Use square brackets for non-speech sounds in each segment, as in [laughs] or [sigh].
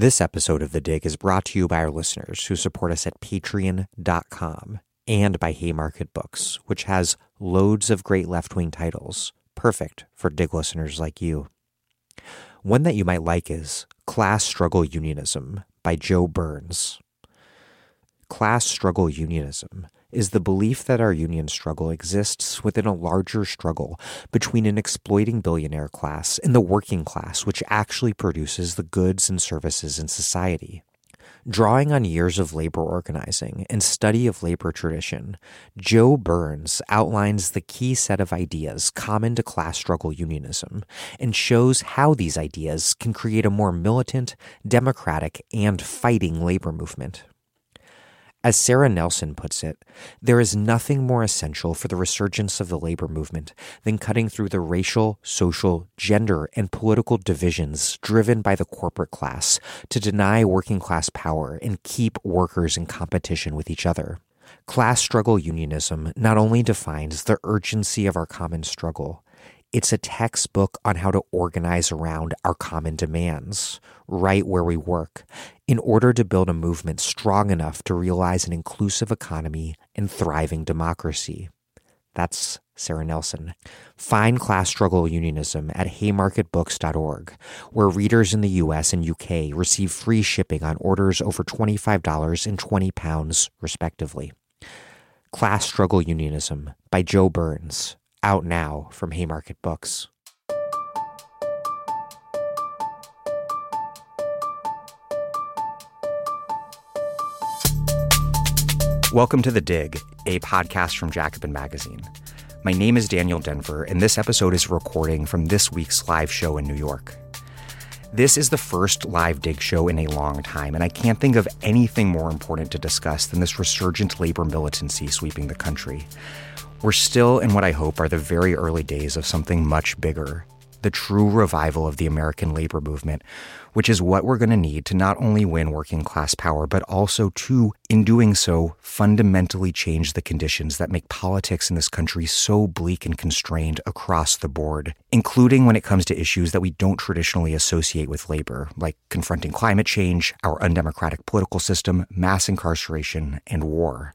This episode of The Dig is brought to you by our listeners who support us at patreon.com and by Haymarket Books, which has loads of great left wing titles, perfect for Dig listeners like you. One that you might like is Class Struggle Unionism by Joe Burns. Class struggle unionism is the belief that our union struggle exists within a larger struggle between an exploiting billionaire class and the working class, which actually produces the goods and services in society. Drawing on years of labor organizing and study of labor tradition, Joe Burns outlines the key set of ideas common to class struggle unionism and shows how these ideas can create a more militant, democratic, and fighting labor movement. As Sarah Nelson puts it, there is nothing more essential for the resurgence of the labor movement than cutting through the racial, social, gender, and political divisions driven by the corporate class to deny working class power and keep workers in competition with each other. Class struggle unionism not only defines the urgency of our common struggle, it's a textbook on how to organize around our common demands, right where we work, in order to build a movement strong enough to realize an inclusive economy and thriving democracy. That's Sarah Nelson. Find Class Struggle Unionism at haymarketbooks.org, where readers in the US and UK receive free shipping on orders over $25 and 20 pounds, respectively. Class Struggle Unionism by Joe Burns, out now from Haymarket Books. Welcome to The Dig, a podcast from Jacobin Magazine. My name is Daniel Denvir, and this episode is recording from this week's live show in New York. This is the first live dig show in a long time, and I can't think of anything more important to discuss than this resurgent labor militancy sweeping the country. We're still in what I hope are the very early days of something much bigger the true revival of the American labor movement, which is what we're going to need to not only win working class power, but also to, in doing so, fundamentally change the conditions that make politics in this country so bleak and constrained across the board, including when it comes to issues that we don't traditionally associate with labor, like confronting climate change, our undemocratic political system, mass incarceration, and war.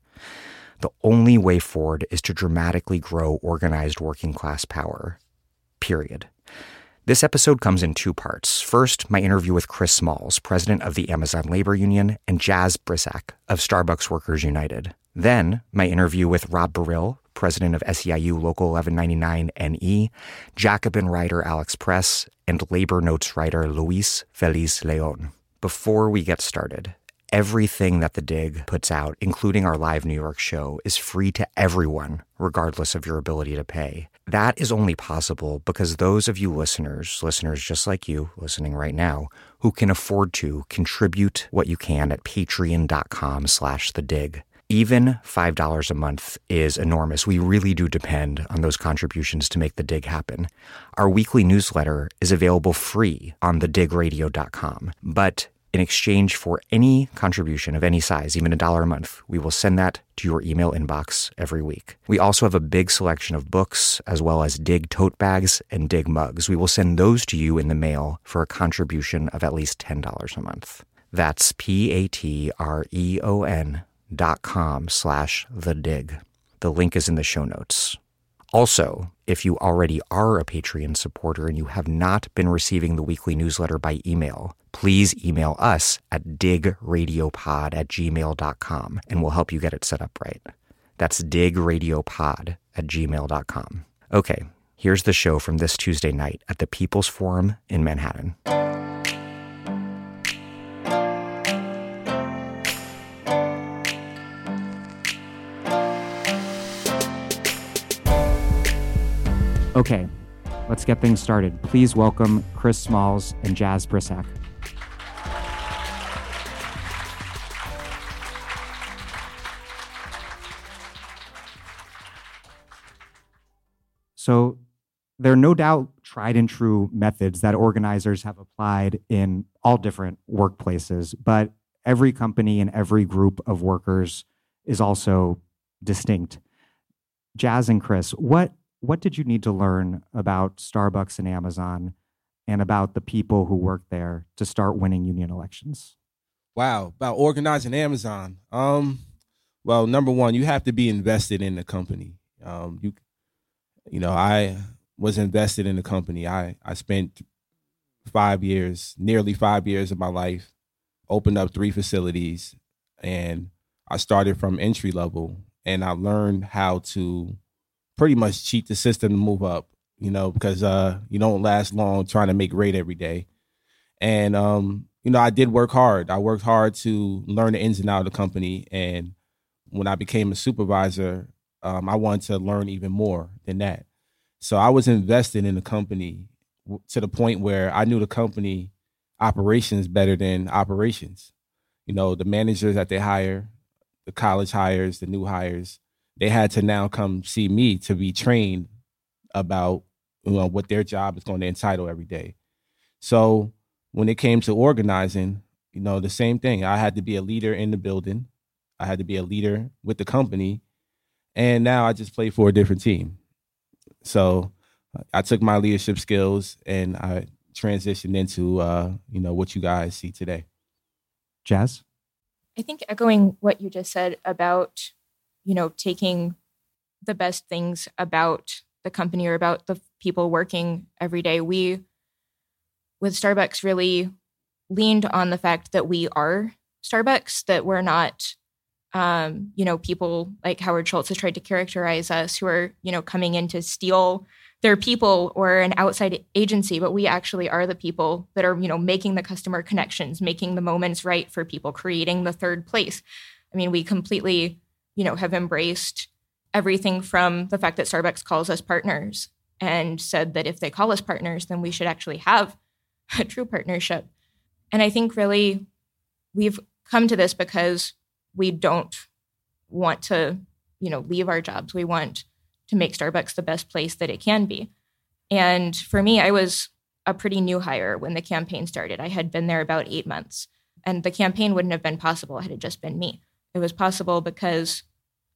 The only way forward is to dramatically grow organized working class power. Period. This episode comes in two parts. First, my interview with Chris Smalls, president of the Amazon Labor Union, and Jaz Brisack of Starbucks Workers United. Then, my interview with Rob Baril, president of SEIU Local 1199 NE, Jacobin writer Alex Press, and labor notes writer Luis Feliz Leon. Before we get started, Everything that The Dig puts out, including our live New York show, is free to everyone, regardless of your ability to pay. That is only possible because those of you listeners, listeners just like you listening right now, who can afford to contribute what you can at patreon.com slash the dig. Even $5 a month is enormous. We really do depend on those contributions to make the dig happen. Our weekly newsletter is available free on thedigradio.com, but in exchange for any contribution of any size, even a dollar a month, we will send that to your email inbox every week. We also have a big selection of books as well as dig tote bags and dig mugs. We will send those to you in the mail for a contribution of at least $10 a month. That's P-A-T-R-E-O-N dot com slash the dig. The link is in the show notes. Also, if you already are a Patreon supporter and you have not been receiving the weekly newsletter by email, please email us at digradiopod at gmail.com and we'll help you get it set up right. That's digradiopod at gmail.com. Okay, here's the show from this Tuesday night at the People's Forum in Manhattan. Okay, let's get things started. Please welcome Chris Smalls and Jaz Brisack. So, there are no doubt tried and true methods that organizers have applied in all different workplaces, but every company and every group of workers is also distinct. Jazz and Chris, what what did you need to learn about Starbucks and Amazon and about the people who work there to start winning union elections? Wow, about organizing Amazon. Um, well, number one, you have to be invested in the company. Um, you, you know, I was invested in the company. I I spent five years, nearly five years of my life, opened up three facilities, and I started from entry level, and I learned how to pretty much cheat the system to move up. You know, because uh, you don't last long trying to make rate every day, and um, you know, I did work hard. I worked hard to learn the ins and outs of the company, and when I became a supervisor, um, I wanted to learn even more than that. So I was invested in the company to the point where I knew the company operations better than operations. You know, the managers that they hire, the college hires, the new hires, they had to now come see me to be trained about you know what their job is going to entitle every day. So when it came to organizing, you know, the same thing. I had to be a leader in the building. I had to be a leader with the company. And now I just play for a different team. So I took my leadership skills and I transitioned into uh, you know what you guys see today. Jazz, I think echoing what you just said about you know taking the best things about the company or about the people working every day. We with Starbucks really leaned on the fact that we are Starbucks, that we're not um, you know, people like Howard Schultz has tried to characterize us who are, you know, coming in to steal their people or an outside agency, but we actually are the people that are, you know, making the customer connections, making the moments right for people, creating the third place. I mean, we completely, you know, have embraced everything from the fact that Starbucks calls us partners and said that if they call us partners, then we should actually have a true partnership. And I think really we've come to this because we don't want to, you know, leave our jobs. We want to make Starbucks the best place that it can be. And for me, I was a pretty new hire when the campaign started. I had been there about eight months, and the campaign wouldn't have been possible had it just been me. It was possible because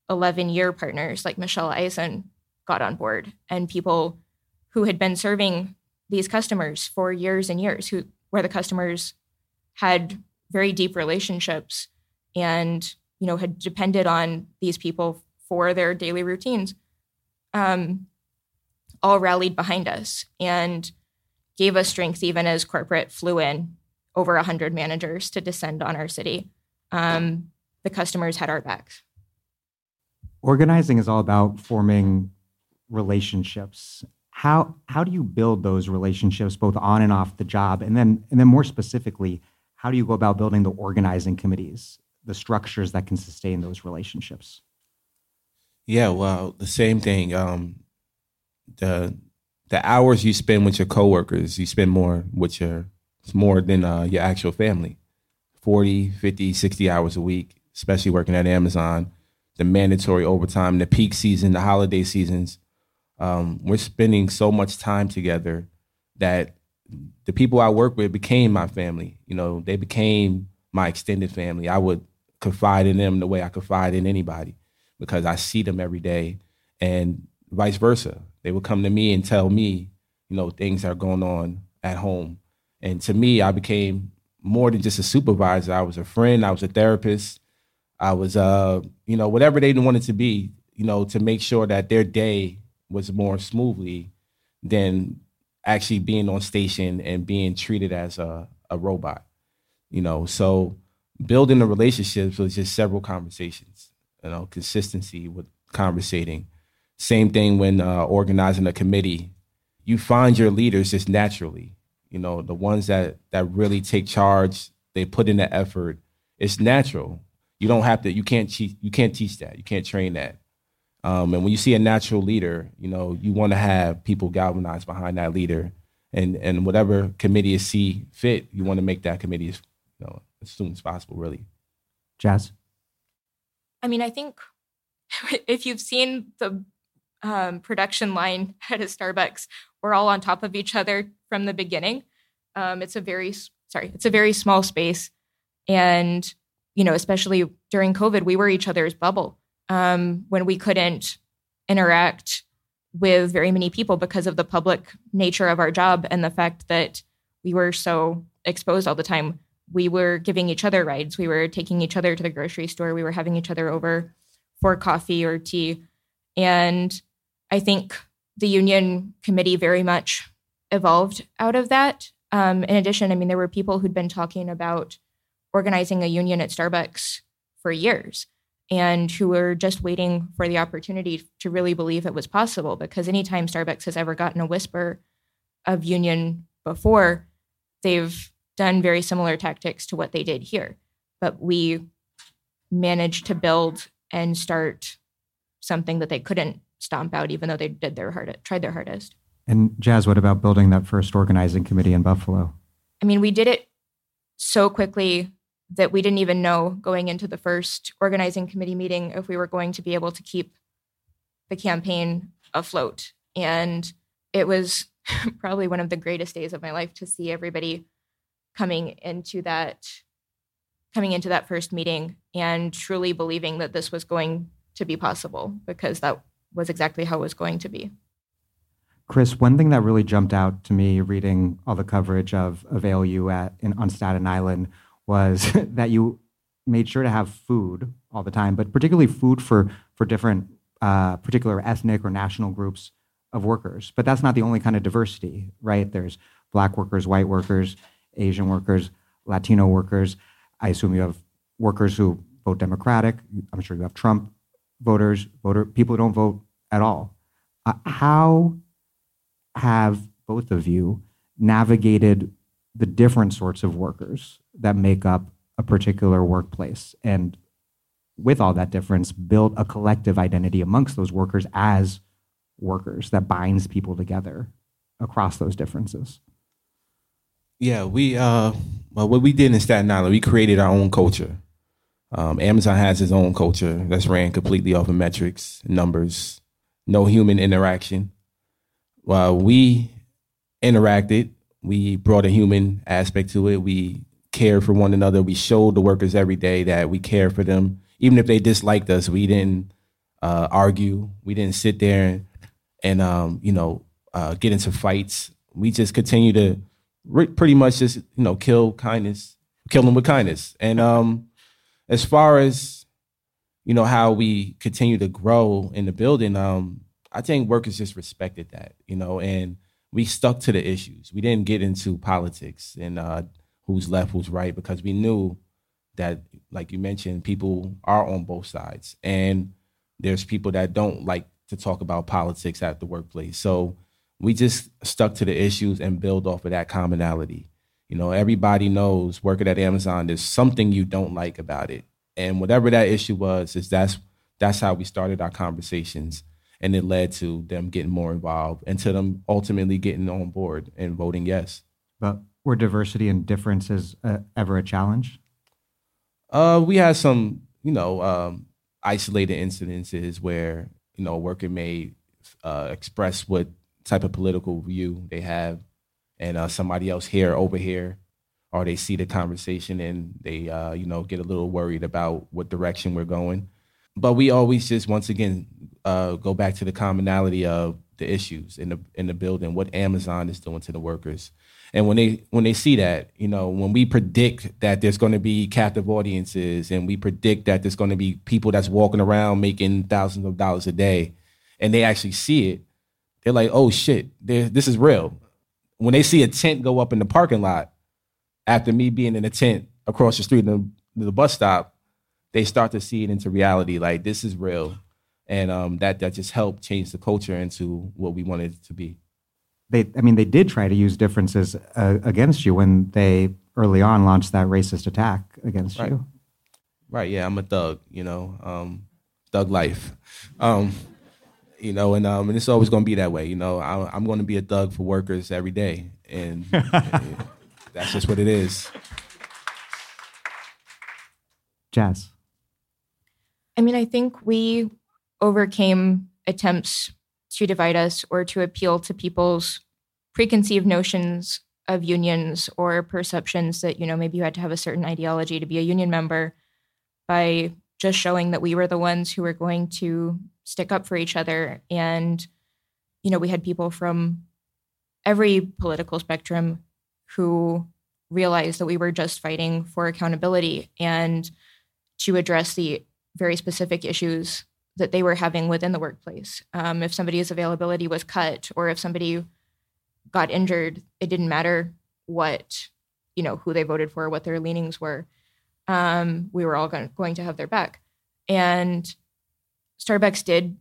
11 year partners like Michelle Eisen got on board and people who had been serving these customers for years and years, who where the customers had very deep relationships and you know had depended on these people for their daily routines um, all rallied behind us and gave us strength even as corporate flew in over 100 managers to descend on our city. Um, the customers had our backs organizing is all about forming relationships how how do you build those relationships both on and off the job and then and then more specifically how do you go about building the organizing committees the structures that can sustain those relationships? Yeah, well, the same thing. Um, the the hours you spend with your coworkers, you spend more with your it's more than uh, your actual family. 40, 50, 60 hours a week, especially working at Amazon, the mandatory overtime, the peak season, the holiday seasons. Um, we're spending so much time together that the people I work with became my family. You know, they became my extended family. I would confide in them the way I confide in anybody because I see them every day and vice versa. They would come to me and tell me, you know, things that are going on at home. And to me, I became more than just a supervisor. I was a friend, I was a therapist. I was uh, you know, whatever they wanted to be, you know, to make sure that their day was more smoothly than actually being on station and being treated as a, a robot. You know, so building the relationships was just several conversations, you know, consistency with conversating. Same thing when uh, organizing a committee. You find your leaders just naturally, you know, the ones that that really take charge, they put in the effort. It's natural. You don't have to. You can't teach. You can't teach that. You can't train that. Um, and when you see a natural leader, you know you want to have people galvanized behind that leader, and and whatever committee you see fit, you want to make that committee, as you know, as soon as possible, really. Jazz? I mean, I think [laughs] if you've seen the um, production line [laughs] at a Starbucks, we're all on top of each other from the beginning. Um, it's a very sorry, it's a very small space, and you know, especially during COVID, we were each other's bubble. Um, when we couldn't interact with very many people because of the public nature of our job and the fact that we were so exposed all the time. We were giving each other rides. We were taking each other to the grocery store. We were having each other over for coffee or tea. And I think the union committee very much evolved out of that. Um, in addition, I mean, there were people who'd been talking about organizing a union at Starbucks for years and who were just waiting for the opportunity to really believe it was possible. Because anytime Starbucks has ever gotten a whisper of union before, they've done very similar tactics to what they did here. But we managed to build and start something that they couldn't stomp out, even though they did their hardest, tried their hardest. And Jazz, what about building that first organizing committee in Buffalo? I mean, we did it so quickly that we didn't even know going into the first organizing committee meeting if we were going to be able to keep the campaign afloat. And it was [laughs] probably one of the greatest days of my life to see everybody coming into that coming into that first meeting and truly believing that this was going to be possible because that was exactly how it was going to be. Chris, one thing that really jumped out to me reading all the coverage of, ALU at, in, on Staten Island was [laughs] that you made sure to have food all the time, but particularly food for for different uh, particular ethnic or national groups of workers. But that's not the only kind of diversity, right? There's black workers, white workers, Asian workers, Latino workers. I assume you have workers who vote Democratic. I'm sure you have Trump voters, voter people who don't vote at all. Uh, how have both of you navigated the different sorts of workers that make up a particular workplace. And with all that difference build a collective identity amongst those workers as workers that binds people together across those differences. Yeah we uh well what we did in staten island we created our own culture. Um, amazon has its own culture that's ran completely off of metrics numbers no human interaction. Well we interacted we brought a human aspect to it. We cared for one another. We showed the workers every day that we care for them, even if they disliked us. We didn't uh, argue. We didn't sit there and, and um, you know uh, get into fights. We just continue to re- pretty much just you know kill kindness, kill them with kindness. And um, as far as you know how we continue to grow in the building, um, I think workers just respected that, you know, and we stuck to the issues. We didn't get into politics and uh, who's left, who's right, because we knew that, like you mentioned, people are on both sides, and there's people that don't like to talk about politics at the workplace. So we just stuck to the issues and build off of that commonality. You know, everybody knows working at Amazon, there's something you don't like about it, and whatever that issue was, is that's that's how we started our conversations and it led to them getting more involved and to them ultimately getting on board and voting yes. But were diversity and differences uh, ever a challenge? Uh, we had some, you know, um, isolated incidences where you know a worker may uh, express what type of political view they have, and uh, somebody else here over here, or they see the conversation and they, uh, you know, get a little worried about what direction we're going. But we always just once again uh, go back to the commonality of the issues in the in the building, what Amazon is doing to the workers. And when they when they see that, you know, when we predict that there's going to be captive audiences, and we predict that there's going to be people that's walking around making thousands of dollars a day, and they actually see it, they're like, "Oh shit, this is real." When they see a tent go up in the parking lot, after me being in a tent across the street in the, the bus stop, they start to see it into reality. Like this is real and um, that that just helped change the culture into what we wanted it to be. They, I mean, they did try to use differences uh, against you when they early on launched that racist attack against right. you. Right. Yeah, I'm a thug. You know, um, thug life. Um, you know, and um, and it's always going to be that way. You know, I, am going to be a thug for workers every day, and, [laughs] and that's just what it is. Jazz. I mean, I think we overcame attempts to divide us or to appeal to people's preconceived notions of unions or perceptions that you know maybe you had to have a certain ideology to be a union member by just showing that we were the ones who were going to stick up for each other. And you know, we had people from every political spectrum who realized that we were just fighting for accountability and to address the very specific issues that they were having within the workplace. Um, if somebody's availability was cut or if somebody got injured, it didn't matter what, you know, who they voted for, what their leanings were. Um, we were all going, to have their back. And Starbucks did.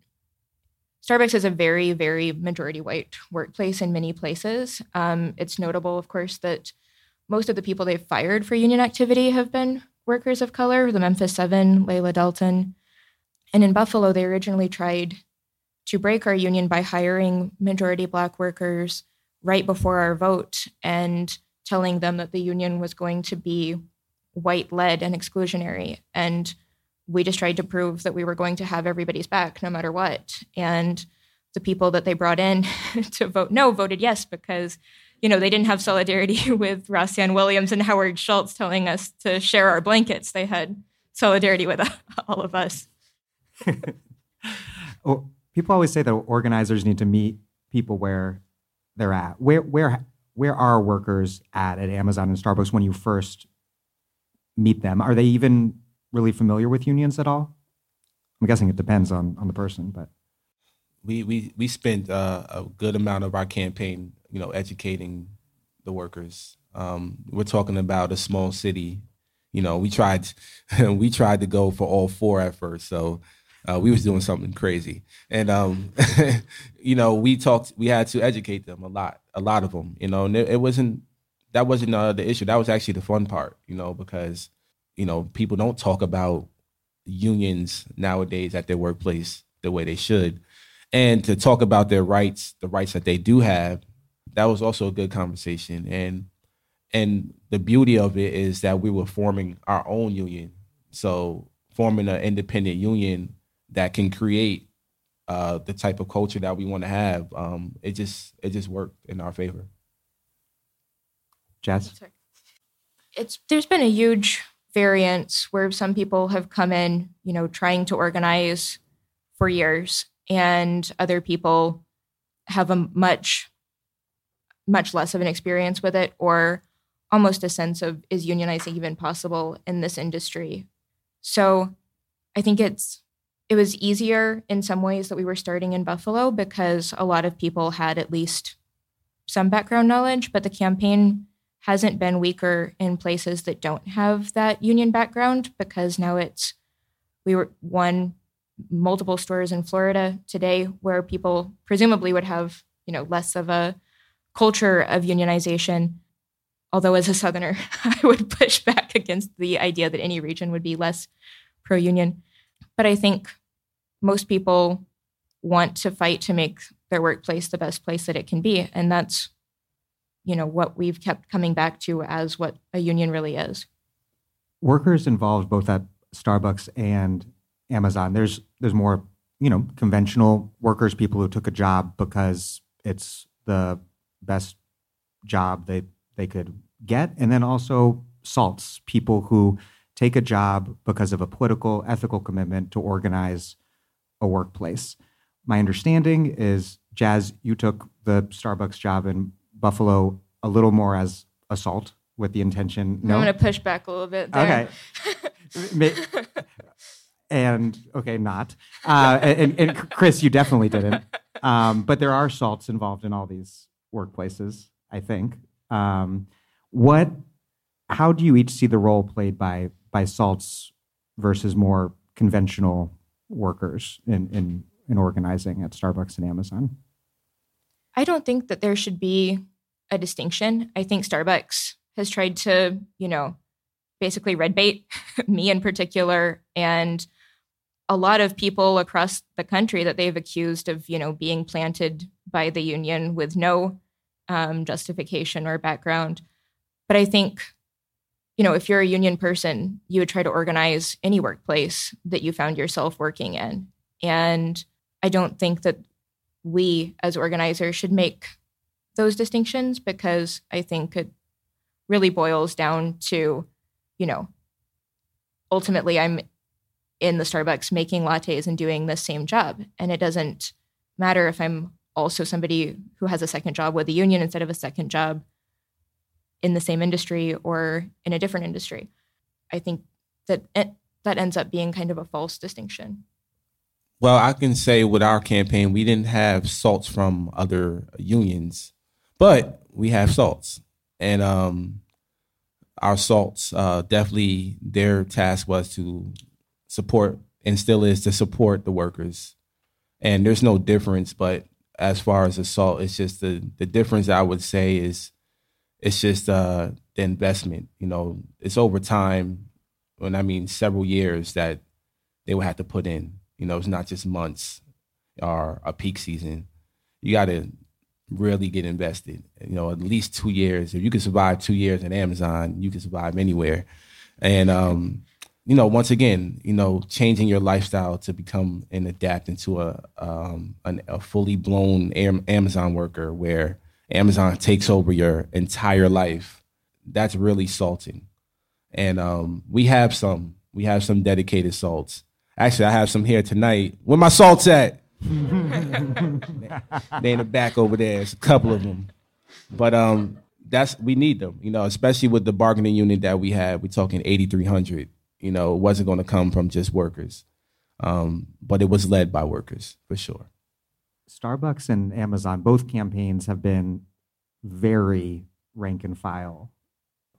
Starbucks is a very, very majority white workplace in many places. Um, it's notable, of course, that most of the people they've fired for union activity have been workers of color, the Memphis Seven, Laila Dalton. And in Buffalo, they originally tried to break our union by hiring majority black workers right before our vote and telling them that the union was going to be white led and exclusionary. And we just tried to prove that we were going to have everybody's back no matter what. And the people that they brought in [laughs] to vote no voted yes because you know they didn't have solidarity [laughs] with Rossann Williams and Howard Schultz telling us to share our blankets. They had solidarity with [laughs] all of us. [laughs] well, people always say that organizers need to meet people where they're at. Where where where are workers at at Amazon and Starbucks when you first meet them? Are they even really familiar with unions at all? I'm guessing it depends on on the person, but we we we spent uh, a good amount of our campaign, you know, educating the workers. Um, we're talking about a small city. You know, we tried [laughs] we tried to go for all four at first, so uh, we was doing something crazy, and um, [laughs] you know, we talked. We had to educate them a lot, a lot of them. You know, and it, it wasn't that wasn't uh, the issue. That was actually the fun part. You know, because you know, people don't talk about unions nowadays at their workplace the way they should. And to talk about their rights, the rights that they do have, that was also a good conversation. And and the beauty of it is that we were forming our own union. So forming an independent union that can create uh, the type of culture that we want to have, um, it just it just worked in our favor. Jazz, it's there's been a huge variance where some people have come in, you know, trying to organize for years, and other people have a much, much less of an experience with it, or almost a sense of is unionizing even possible in this industry? So I think it's it was easier in some ways that we were starting in Buffalo because a lot of people had at least some background knowledge, but the campaign hasn't been weaker in places that don't have that union background because now it's we were won multiple stores in Florida today where people presumably would have you know less of a culture of unionization. Although as a southerner [laughs] i would push back against the idea that any region would be less pro union but i think most people want to fight to make their workplace the best place that it can be. And that's you know what we've kept coming back to as what a union really is. Workers involved both at starbucks and amazon. There's there's more you know conventional workers people who took a job because it's the best job they they could get. And then also salts people who take a job because of a political ethical commitment to organize a workplace my understanding is jazz you took the starbucks job in Buffalo a little more as assault with the intention. No? I'm going to push back a little bit. There. Okay. [laughs] and okay, not. Uh, and, and, Chris, you definitely didn't. Um, but there are salts involved in all these workplaces. I think. Um, what? How do you each see the role played by by salts versus more conventional workers in in, in organizing at Starbucks and Amazon? I don't think that there should be a distinction. I think Starbucks has tried to, you know, basically red bait [laughs] me in particular and a lot of people across the country that they've accused of, you know, being planted by the union with no um, justification or background. But I think, you know, if you're a union person, you would try to organize any workplace that you found yourself working in. And I don't think that we as organizers should make those distinctions because I think it really boils down to, you know, ultimately I'm in the Starbucks making lattes and doing the same job. And it doesn't matter if I'm also somebody who has a second job with a union instead of a second job in the same industry or in a different industry. I think that it, that ends up being kind of a false distinction. Well, I can say with our campaign, we didn't have salts from other unions, but we have salts, and um, our salts uh, definitely their task was to support and still is to support the workers. And there's no difference, but as far as assault, it's just the the difference I would say is it's just uh, the investment. You know, it's over time, and I mean several years that they would have to put in. You know, it's not just months or a peak season. You got to really get invested. You know, at least two years. If you can survive two years at Amazon, you can survive anywhere. And um, you know, once again, you know, changing your lifestyle to become and adapt into a um, an, a fully blown Amazon worker where Amazon takes over your entire life. That's really salting. And um, we have some. We have some dedicated salts. Actually, I have some here tonight. Where my salts at? [laughs] they in the back over there. It's a couple of them. But um, that's we need them, you know, especially with the bargaining unit that we had. We're talking 8,300 you know, it wasn't going to come from just workers, um, but it was led by workers for sure. Starbucks and Amazon, both campaigns have been very rank and file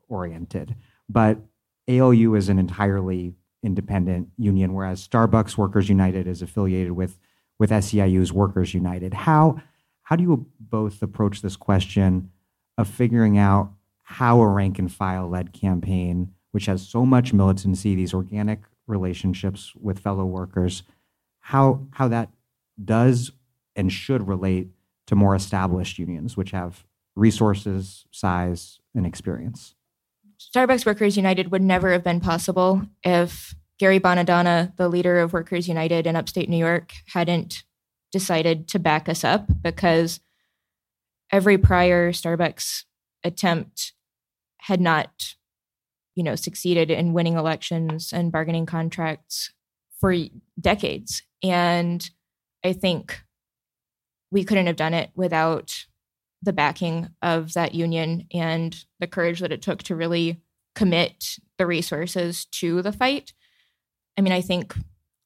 oriented, but ALU is an entirely independent union, whereas Starbucks Workers United is affiliated with with SEIU's Workers United. How how do you both approach this question of figuring out how a rank and file led campaign which has so much militancy, these organic relationships with fellow workers, how how that does and should relate to more established unions, which have resources, size, and experience. Starbucks Workers United would never have been possible if Gary Bonadonna, the leader of Workers United in upstate New York, hadn't decided to back us up because every prior Starbucks attempt had not you know, succeeded in winning elections and bargaining contracts for decades. And I think we couldn't have done it without the backing of that union and the courage that it took to really commit the resources to the fight. I mean, I think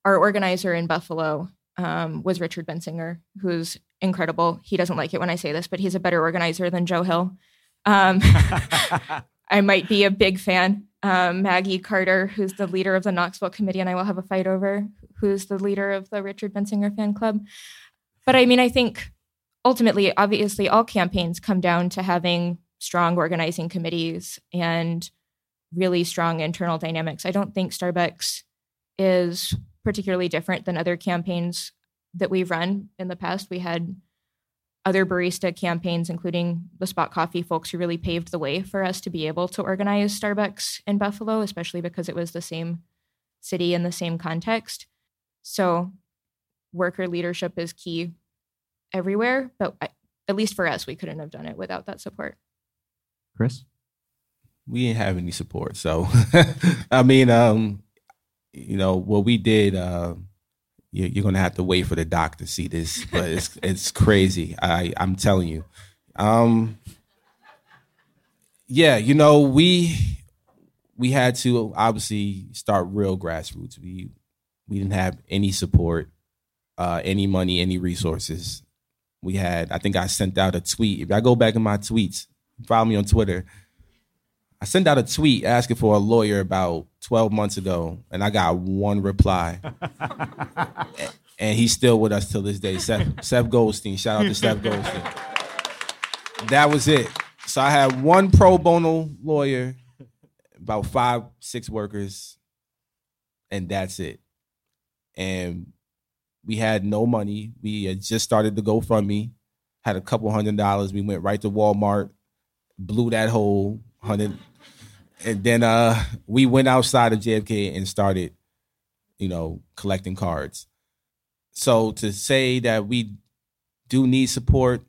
our organizer in Buffalo um, was Richard Bensinger, who's incredible. He doesn't like it when I say this, but he's a better organizer than Joe Hill. Um, [laughs] I might be a big fan. Um, Maggie Carter, who's the leader of the Knoxville Committee, and I will have a fight over who's the leader of the Richard Bensinger fan club. But I mean, I think ultimately, obviously, all campaigns come down to having strong organizing committees and really strong internal dynamics. I don't think Starbucks is particularly different than other campaigns that we've run in the past. We had other barista campaigns, including the Spot Coffee folks who really paved the way for us to be able to organize Starbucks in Buffalo, especially because it was the same city in the same context. So, worker leadership is key everywhere, but I, at least for us, we couldn't have done it without that support. Chris? We didn't have any support. So, [laughs] I mean, um, you know, what we did, uh, you're going to have to wait for the doc to see this, but it's [laughs] it's crazy. I I'm telling you. Um, yeah, you know we we had to obviously start real grassroots. We we didn't have any support, uh, any money, any resources. We had. I think I sent out a tweet. If I go back in my tweets, follow me on Twitter. I sent out a tweet asking for a lawyer about 12 months ago, and I got one reply. [laughs] and he's still with us till this day. Seth, Seth Goldstein. Shout out to Seth Goldstein. That was it. So I had one pro bono lawyer, about five, six workers, and that's it. And we had no money. We had just started the GoFundMe, had a couple hundred dollars. We went right to Walmart, blew that whole hundred and then uh, we went outside of JFK and started, you know, collecting cards. So to say that we do need support,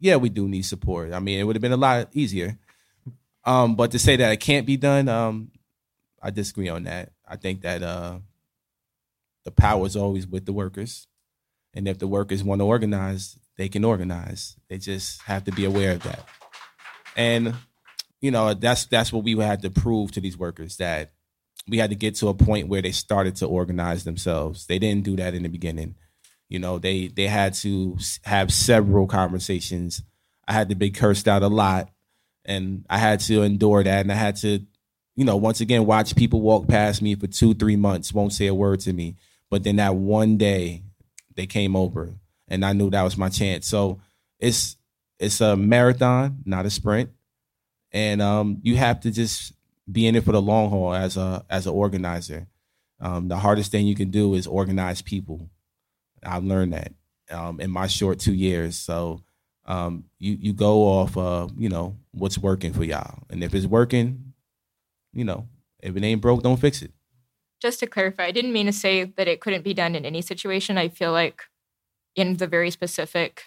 yeah, we do need support. I mean, it would have been a lot easier. Um, but to say that it can't be done, um, I disagree on that. I think that uh, the power is always with the workers, And if the workers want to organize, they can organize. They just have to be aware of that. And you know, that's that's what we had to prove to these workers that we had to get to a point where they started to organize themselves. They didn't do that in the beginning. You know, they they had to have several conversations. I had to be cursed out a lot, and I had to endure that, and I had to, you know, once again watch people walk past me for two, three months, won't say a word to me, but then that one day they came over, and I knew that was my chance. So it's it's a marathon, not a sprint, and um, you have to just be in it for the long haul as a as an organizer. Um, the hardest thing you can do is organize people I've learned that um, in my short two years. So um, you you go off uh, you know what's working for y'all, and if it's working, you know if it ain't broke, don't fix it. Just to clarify, I didn't mean to say that it couldn't be done in any situation. I feel like in the very specific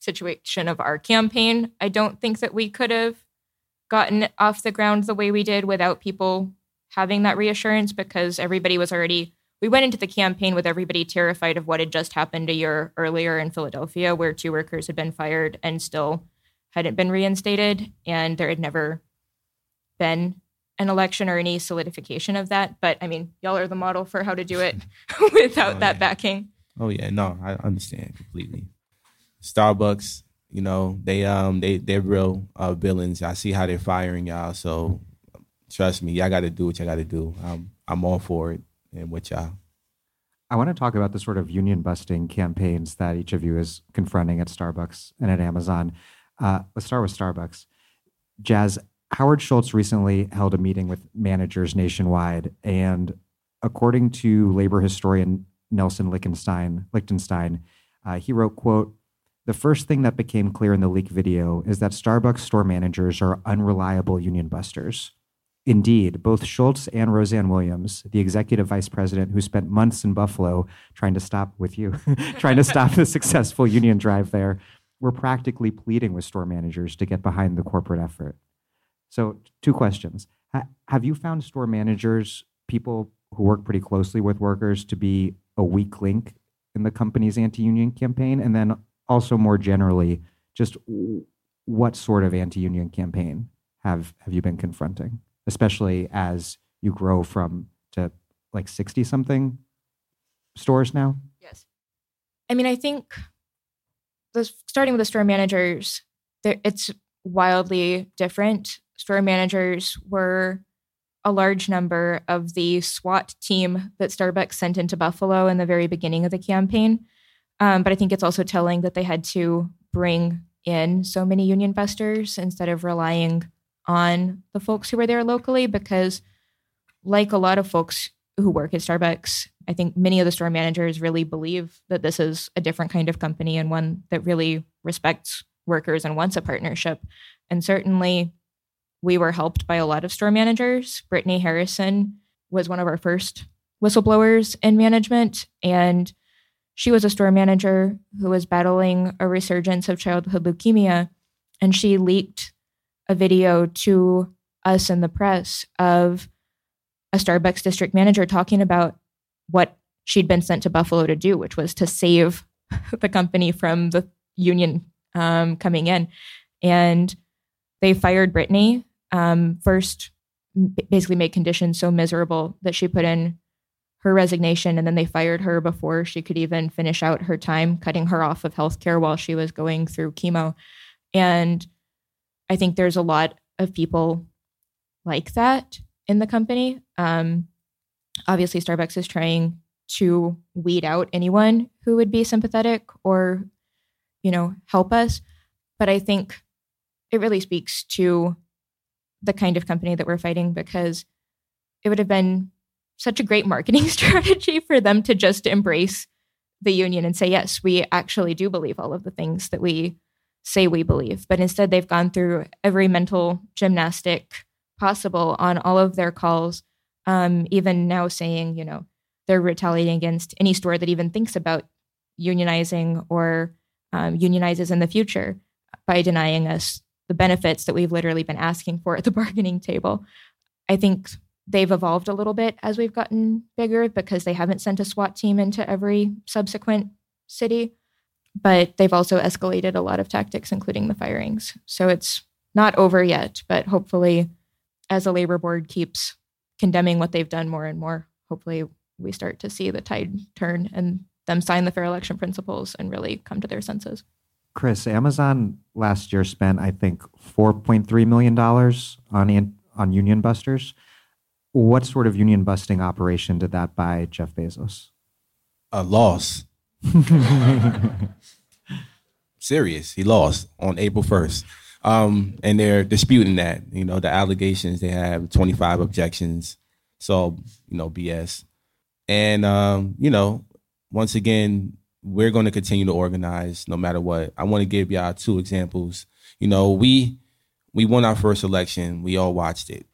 situation of our campaign, I don't think that we could have gotten off the ground the way we did without people having that reassurance because everybody was already we went into the campaign with everybody terrified of what had just happened a year earlier in Philadelphia, where two workers had been fired and still hadn't been reinstated, and there had never been an election or any solidification of that. But I mean, y'all are the model for how to do it [laughs] [laughs] without oh, that yeah. backing. Oh yeah, no, I understand completely. Starbucks, you know, they um they they're real uh, villains. I see how they're firing y'all, so trust me, y'all got to do what y'all got to do. I'm I'm all for it and with y'all. I want to talk about the sort of union busting campaigns that each of you is confronting at Starbucks and at Amazon. Uh, let's start with Starbucks. Jazz, Howard Schultz recently held a meeting with managers nationwide, and according to labor historian Nelson Lichtenstein, Lichtenstein uh, he wrote, "quote The first thing that became clear in the leak video is that Starbucks store managers are unreliable union busters. Indeed, both Schultz and Rossann Williams, the executive vice president who spent months in Buffalo trying to stop with you, [laughs] trying to stop the successful union drive there, were practically pleading with store managers to get behind the corporate effort. So, two questions. have you found store managers, people who work pretty closely with workers, to be a weak link in the company's anti union campaign? And then also, more generally, just what sort of anti union campaign have, have you been confronting? especially as you grow from to like 60 something stores now? Yes. I mean, I think the, starting with the store managers, it's wildly different. Store managers were a large number of the SWAT team that Starbucks sent into Buffalo in the very beginning of the campaign. Um, but I think it's also telling that they had to bring in so many union busters instead of relying on the folks who were there locally because, like a lot of folks who work at Starbucks, I think many of the store managers really believe that this is a different kind of company and one that really respects workers and wants a partnership. And certainly, we were helped by a lot of store managers. Brittany Harrison was one of our first whistleblowers in management. And she was a store manager who was battling a resurgence of childhood leukemia. And she leaked a video to us in the press of a Starbucks district manager talking about what she'd been sent to Buffalo to do, which was to save [laughs] the company from the union um, coming in. And they fired Brittany. Um, first, basically made conditions so miserable that she put in her resignation and then they fired her before she could even finish out her time, cutting her off of healthcare while she was going through chemo. And I think there's a lot of people like that in the company. Um, obviously, Starbucks is trying to weed out anyone who would be sympathetic or, you know, help us. But I think it really speaks to the kind of company that we're fighting because it would have been such a great marketing [laughs] strategy for them to just embrace the union and say, yes, we actually do believe all of the things that we say we believe, but instead they've gone through every mental gymnastic possible on all of their calls, um, even now saying, you know, they're retaliating against any store that even thinks about unionizing or um, unionizes in the future by denying us the benefits that we've literally been asking for at the [laughs] bargaining table. I think they've evolved a little bit as we've gotten bigger because they haven't sent a SWAT team into every subsequent city. But they've also escalated a lot of tactics, including the firings. So it's not over yet, but hopefully, as the labor board keeps condemning what they've done more and more, hopefully we start to see the tide turn and them sign the fair election principles and really come to their senses. Chris, Amazon last year spent, I think, $4.3 million on, on union busters. What sort of union busting operation did that buy Jeff Bezos? A loss. [laughs] Serious. He lost on April 1st. Um, and they're disputing that. You know, the allegations, they have 25 objections. So, you know, BS. And, um, you know, once again, we're going to continue to organize no matter what. I want to give y'all two examples. You know, we we won our first election. We all watched it.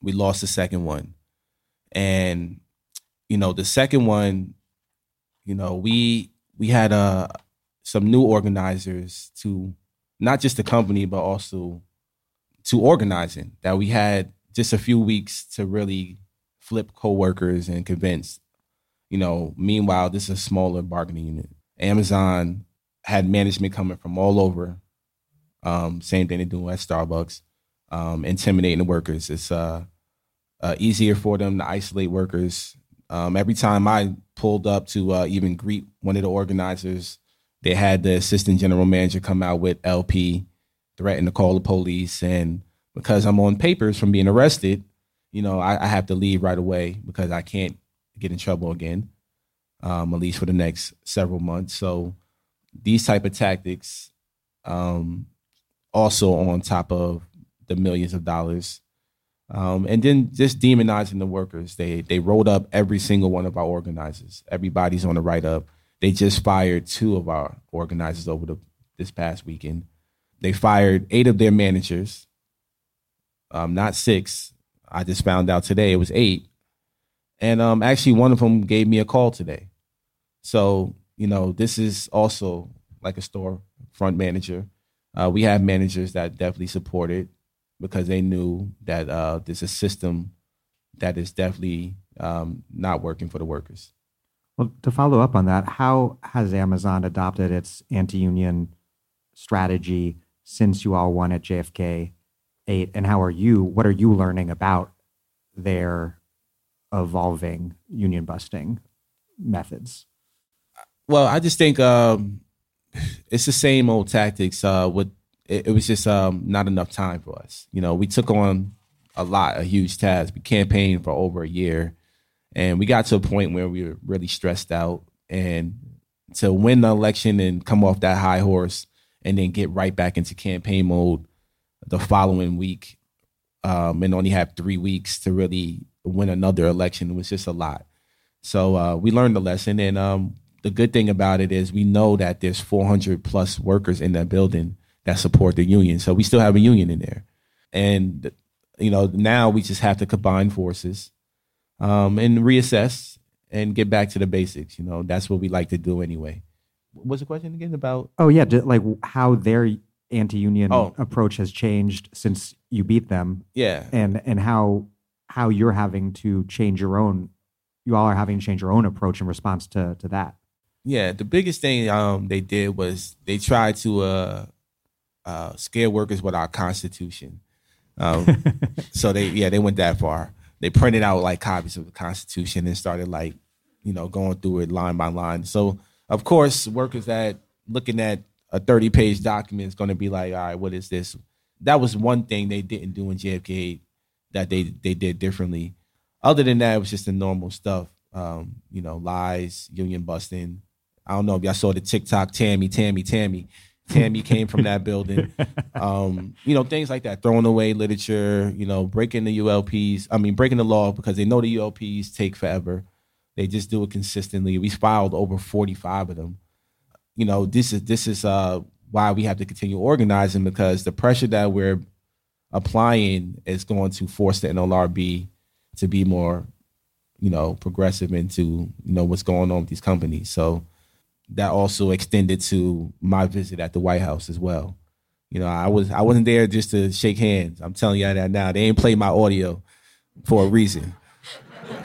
We lost the second one. And you know, the second one, you know, we we had uh some new organizers to not just the company but also to organizing that we had just a few weeks to really flip coworkers and convince you know, meanwhile, this is a smaller bargaining unit. Amazon had management coming from all over. Um, same thing they do at Starbucks, um, intimidating the workers. It's uh, uh, easier for them to isolate workers. Um, every time I pulled up to uh, even greet one of the organizers, they had the assistant general manager come out with LP, threaten to call the police. And because I'm on papers from being arrested, you know, I, I have to leave right away because I can't get in trouble again, um, at least for the next several months. So these type of tactics, um, also on top of the millions of dollars, um, and then just demonizing the workers. They they rolled up every single one of our organizers. Everybody's on the write up. They just fired two of our organizers over the this past weekend. They fired eight of their managers, um, not six. I just found out today it was eight. And um, actually, one of them gave me a call today. So, you know, this is also like a store front manager. Uh, we have managers that definitely support it because they knew that uh, there's a system that is definitely um, not working for the workers. Well, to follow up on that, how has Amazon adopted its anti union strategy since you all won at JFK 8? And how are you, what are you learning about their evolving union busting methods? Well, I just think um, it's the same old tactics. Uh, with it, it was just um, not enough time for us. You know, we took on a lot, a huge task. We campaigned for over a year, and we got to a point where we were really stressed out. And to win the election and come off that high horse, and then get right back into campaign mode the following week, um, and only have three weeks to really win another election. It was just a lot. So uh, we learned the lesson, and um, the good thing about it is we know that there's 400 plus workers in that building that support the union. So we still have a union in there, and you know now we just have to combine forces um, and reassess and get back to the basics. You know that's what we like to do anyway. What's the question again about? Oh yeah, like how their anti-union oh. approach has changed since you beat them. Yeah, and and how how you're having to change your own you all are having to change your own approach in response to to that. Yeah the biggest thing um, they did was they tried to uh, uh, scare workers with our constitution. Um, [laughs] so they yeah they went that far. They printed out like copies of the constitution and started like you know going through it line by line. So of course workers that looking at a 30 page document is going to be like all right what is this? That was one thing they didn't do in jfk that they they did differently. Other than that, it was just the normal stuff. Um, you know, lies, union busting. I don't know if y'all saw the TikTok Tammy, Tammy, Tammy. Tammy came from that building. [laughs] Um, you know, things like that, throwing away literature, you know, breaking the ULPs. I mean, breaking the law because they know the ULPs take forever. They just do it consistently. We filed over 45 of them. You know, this is this is uh, why we have to continue organizing because the pressure that we're applying is going to force the NLRB to be more, you know, progressive into you know what's going on with these companies. So that also extended to my visit at the White House as well. You know, I was I wasn't there just to shake hands. I'm telling you that now. They ain't play my audio for a reason.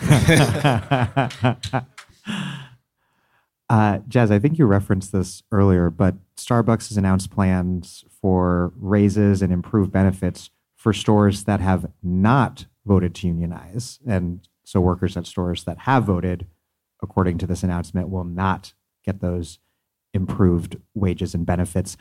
[laughs] Uh, Jaz, I think you referenced this earlier, but Starbucks has announced plans for raises and improved benefits for stores that have not voted to unionize. And so workers at stores that have voted, according to this announcement, will not get those improved wages and benefits.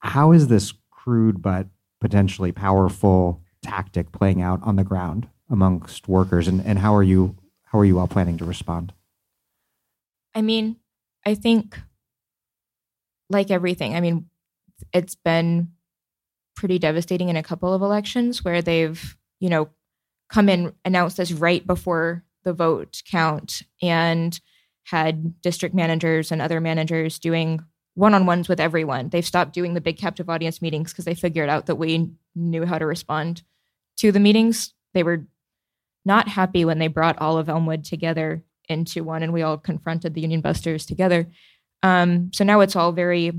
How is this crude but potentially powerful tactic playing out on the ground amongst workers and, and how are you how are you all planning to respond? I mean, I think like everything, I mean, it's been pretty devastating in a couple of elections where they've, you know, come in, announced this right before the vote count and had district managers and other managers doing one on ones with everyone. They've stopped doing the big captive audience meetings because they figured out that we knew how to respond to the meetings. They were not happy when they brought all of Elmwood together into one and we all confronted the union busters together. Um, so now it's all very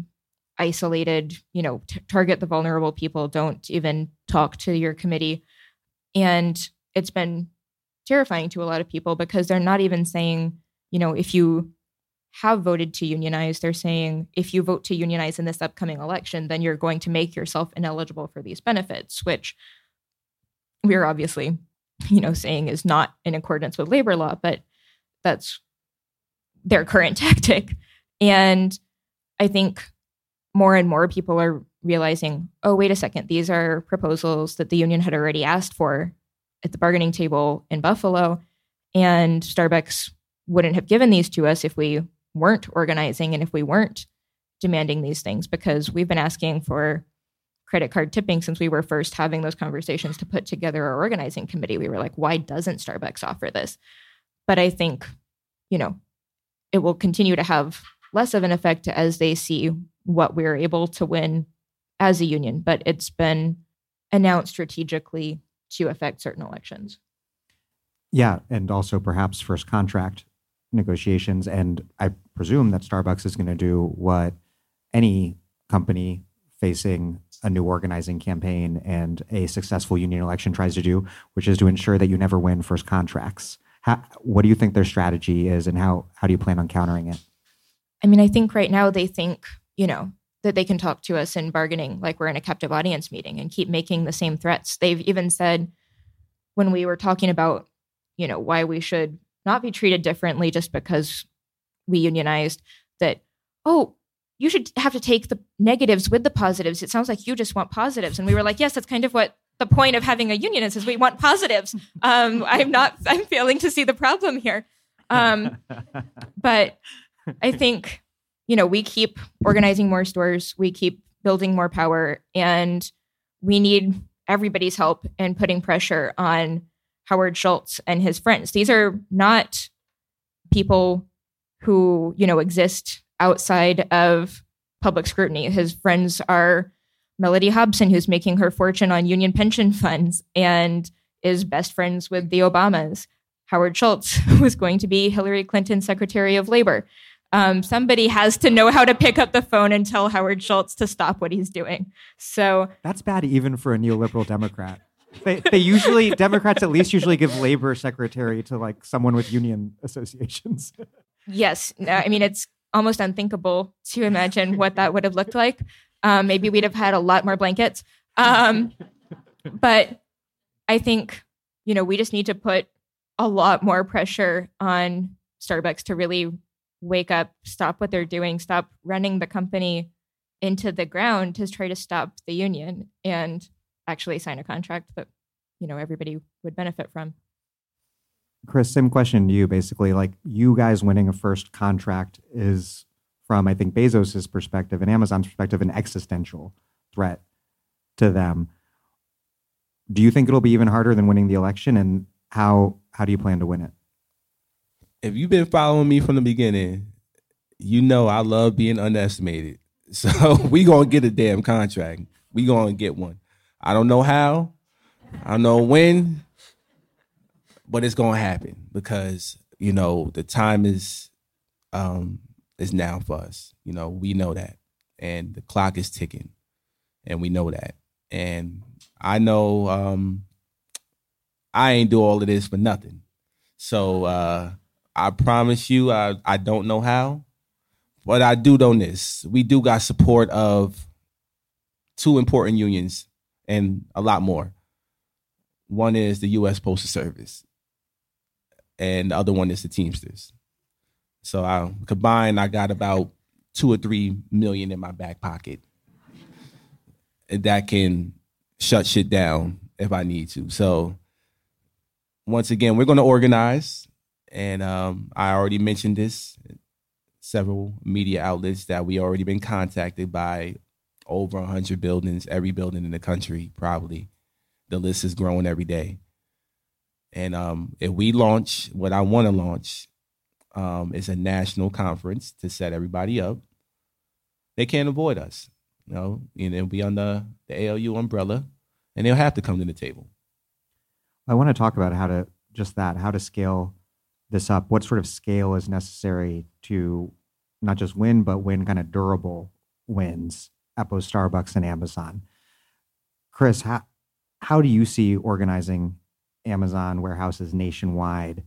isolated, you know, t- target the vulnerable people, don't even talk to your committee. And it's been terrifying to a lot of people because they're not even saying, you know, if you have voted to unionize, they're saying if you vote to unionize in this upcoming election, then you're going to make yourself ineligible for these benefits, which we're obviously, you know, saying is not in accordance with labor law, but that's their current [laughs] tactic. And I think more and more people are realizing, oh, wait a second, these are proposals that the union had already asked for at the bargaining table in Buffalo. And Starbucks wouldn't have given these to us if we weren't organizing and if we weren't demanding these things because we've been asking for credit card tipping since we were first having those conversations to put together our organizing committee. We were like, why doesn't Starbucks offer this? But I think, you know, it will continue to have less of an effect as they see what we're able to win as a union. But it's been announced strategically to affect certain elections. Yeah, and also perhaps first contract negotiations. And I presume that Starbucks is going to do what any company facing a new organizing campaign and a successful union election tries to do, which is to ensure that you never win first contracts. How, what do you think their strategy is, and how how do you plan on countering it? I mean, I think right now they think you know that they can talk to us in bargaining like we're in a captive audience meeting and keep making the same threats. They've even said when we were talking about you know why we should not be treated differently just because we unionized that oh you should have to take the negatives with the positives. It sounds like you just want positives. And we were like, yes, that's kind of what the point of having a union is, is we want positives. Um, I'm not, I'm failing to see the problem here. Um, [laughs] but I think, you know, we keep organizing more stores, we keep building more power, and we need everybody's help in putting pressure on Howard Schultz and his friends. These are not people who, you know, exist outside of public scrutiny. His friends are Mellody Hobson, who's making her fortune on union pension funds and is best friends with the Obamas. Howard Schultz [laughs] was going to be Hillary Clinton's Secretary of Labor. Um, somebody has to know how to pick up the phone and tell Howard Schultz to stop what he's doing. So that's bad, even for a neoliberal Democrat. They, they usually Democrats at least usually give labor secretary to like someone with union associations. yes, I mean it's almost unthinkable to imagine what that would have looked like. Um, maybe we'd have had a lot more blankets. Um, but I think, you know, we just need to put a lot more pressure on Starbucks to really wake up, stop what they're doing, stop running the company into the ground to try to stop the union and actually sign a contract that, you know, everybody would benefit from. Chris, same question to you. Basically, like you guys winning a first contract is, from I think Bezos's perspective and Amazon's perspective, an existential threat to them. Do you think it'll be even harder than winning the election? And how how do you plan to win it? If you've been following me from the beginning, you know I love being underestimated. [laughs] So we gonna get a damn contract. We gonna get one. I don't know how. I don't know when but it's gonna happen because you know the time is um is now for us. You know, we know that. And the clock is ticking. And we know that. And I know um I ain't do all of this for nothing. So uh I promise you, I, I don't know how, but I do know this. We do got support of two important unions and a lot more. One is the U.S. Postal Service, and the other one is the Teamsters. So I combined, I got about two or three million in my back pocket that can shut shit down if I need to. So once again, we're going to organize, and um, I already mentioned this several media outlets that we already been contacted by over 100 buildings, every building in the country, probably. The list is growing every day. And um, if we launch what I want to launch, um, is a national conference to set everybody up. They can't avoid us, you know, and it'll be under the ALU umbrella, and they'll have to come to the table. I want to talk about how to just that, how to scale this up. What sort of scale is necessary to not just win, but win kind of durable wins at both Starbucks and Amazon. Chris, how, how do you see organizing Amazon warehouses nationwide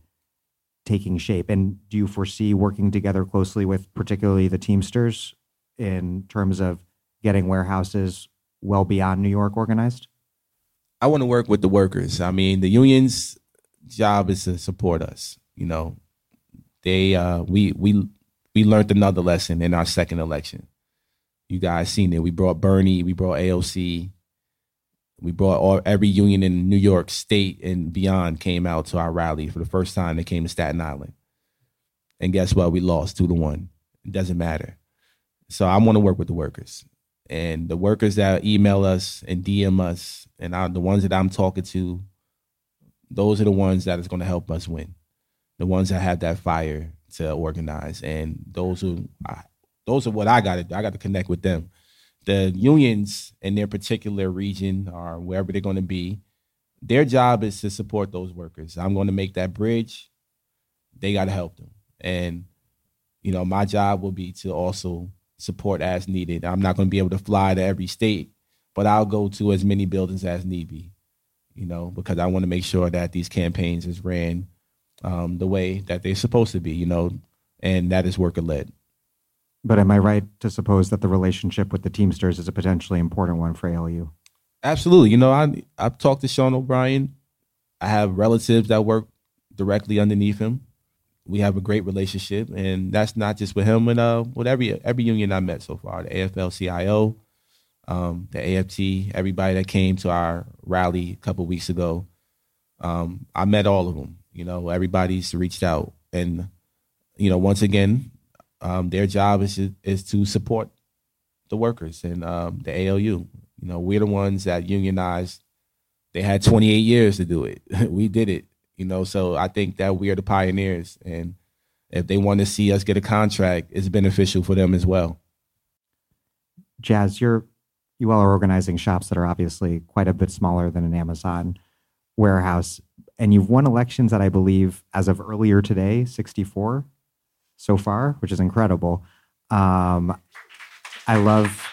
taking shape? And do you foresee working together closely with particularly the Teamsters in terms of getting warehouses well beyond New York organized? I want to work with the workers. I mean, the union's job is to support us. You know, they uh, we we we learned another lesson in our second election. You guys seen it. We brought Bernie, we brought AOC, we brought all every union in New York State and beyond came out to our rally for the first time. They came to Staten Island, and guess what? We lost two to one. It doesn't matter. So I want to work with the workers and the workers that email us and DM us, and I, the ones that I'm talking to. Those are the ones that is going to help us win. The ones that have that fire to organize, and those who those are what I got to do. I got to connect with them. The unions in their particular region or wherever they're going to be, their job is to support those workers. I'm going to make that bridge. They got to help them, and you know my job will be to also support as needed. I'm not going to be able to fly to every state, but I'll go to as many buildings as need be. You know, because I want to make sure that these campaigns is ran um, the way that they're supposed to be. You know, and that is worker led. But am I right to suppose that the relationship with the Teamsters is a potentially important one for ALU? Absolutely. You know, I I've talked to Sean O'Brien. I have relatives that work directly underneath him. We have a great relationship, and that's not just with him, and uh, with every every union I met so far, the AFL-CIO, um, the AFT, everybody that came to our rally a couple weeks ago. Um, I met all of them. You know, everybody's reached out, and you know, once again, um, their job is is to support the workers and um, the ALU. You know, we're the ones that unionized. They had 28 years to do it. [laughs] we did it. You know, so I think that we are the pioneers, and if they want to see us get a contract, it's beneficial for them as well. Jaz, you're you all are organizing shops that are obviously quite a bit smaller than an Amazon warehouse, and you've won elections that I believe, as of earlier today, 64 so far, which is incredible. Um, I love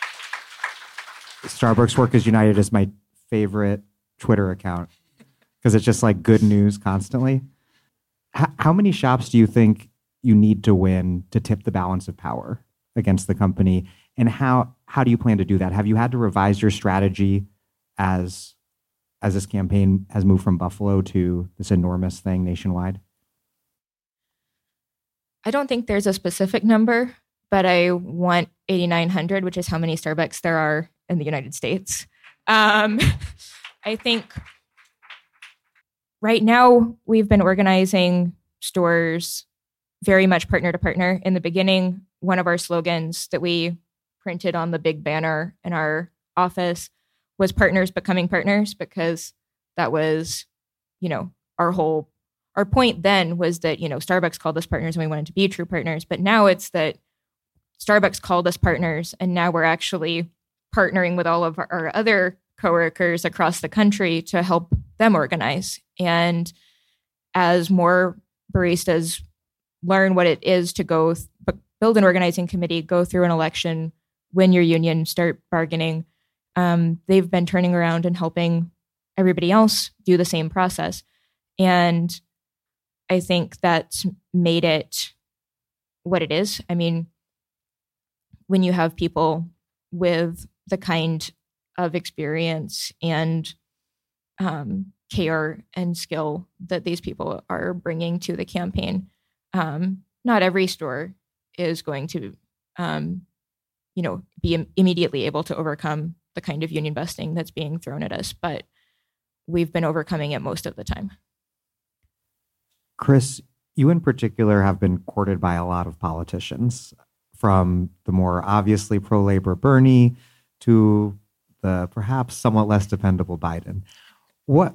Starbucks Workers United is my favorite Twitter account because it's just like good news constantly. H- how many shops do you think you need to win to tip the balance of power against the company? And how how do you plan to do that? Have you had to revise your strategy as as this campaign has moved from Buffalo to this enormous thing nationwide? I don't think there's a specific number, but I want 8,900, which is how many Starbucks there are in the United States. Um, [laughs] I think right now we've been organizing stores very much partner to partner. In the beginning, one of our slogans that we printed on the big banner in our office was partners becoming partners because that was, you know, our whole our point then was that you know starbucks called us partners and we wanted to be true partners. But now it's that starbucks called us partners and now we're actually partnering with all of our, other coworkers across the country to help them organize. And as more baristas learn what it is to go th- build an organizing committee go through an election win your union start bargaining um, they've been turning around and helping everybody else do the same process and I think that's made it what it is. I mean, when you have people with the kind of experience and um, care and skill that these people are bringing to the campaign, um, not every store is going to, um, you know, be Im- immediately able to overcome the kind of union busting that's being thrown at us, but we've been overcoming it most of the time. Chris, you in particular have been courted by a lot of politicians, from the more obviously pro labor Bernie to the perhaps somewhat less dependable Biden. What,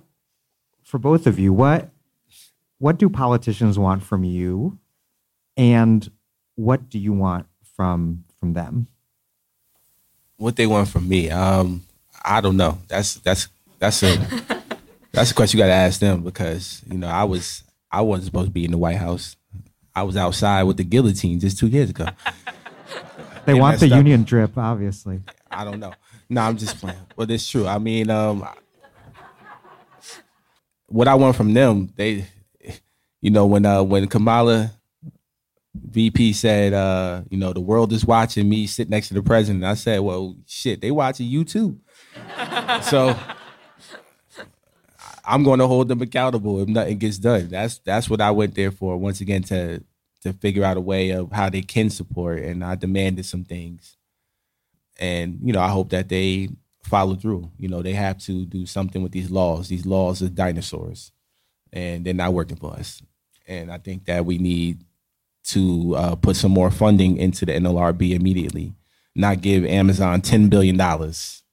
for both of you, what what do politicians want from you, and what do you want from from them? What they want from me, um, I don't know. That's that's that's a [laughs] that's a question you got to ask them because you know I was I wasn't supposed to be in the White House. I was outside with the guillotine just two years ago. They And want the messed up. union drip, obviously. I don't know. No, I'm just playing. But it's true. I mean, um, what I want from them, they, you know, when uh, when Kamala VP said, uh, you know, the world is watching me sit next to the president, I said, well, shit, they watching you too. [laughs] so I'm going to hold them accountable if nothing gets done. That's that's what I went there for. Once again, to to figure out a way of how they can support, and I demanded some things and you know i hope that they follow through you know they have to do something with these laws these laws are dinosaurs and they're not working for us and i think that we need to uh, put some more funding into the nlrb immediately not give amazon 10 billion dollars.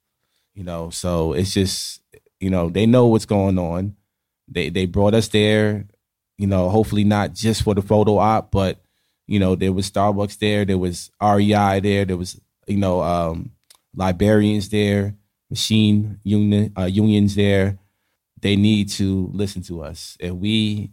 You know so it's just you know they know what's going on. They they brought us there you know hopefully not just for the photo op but you know there was starbucks there there was rei there there was you know, um, librarians there, machine union uh, unions there. They need to listen to us, and we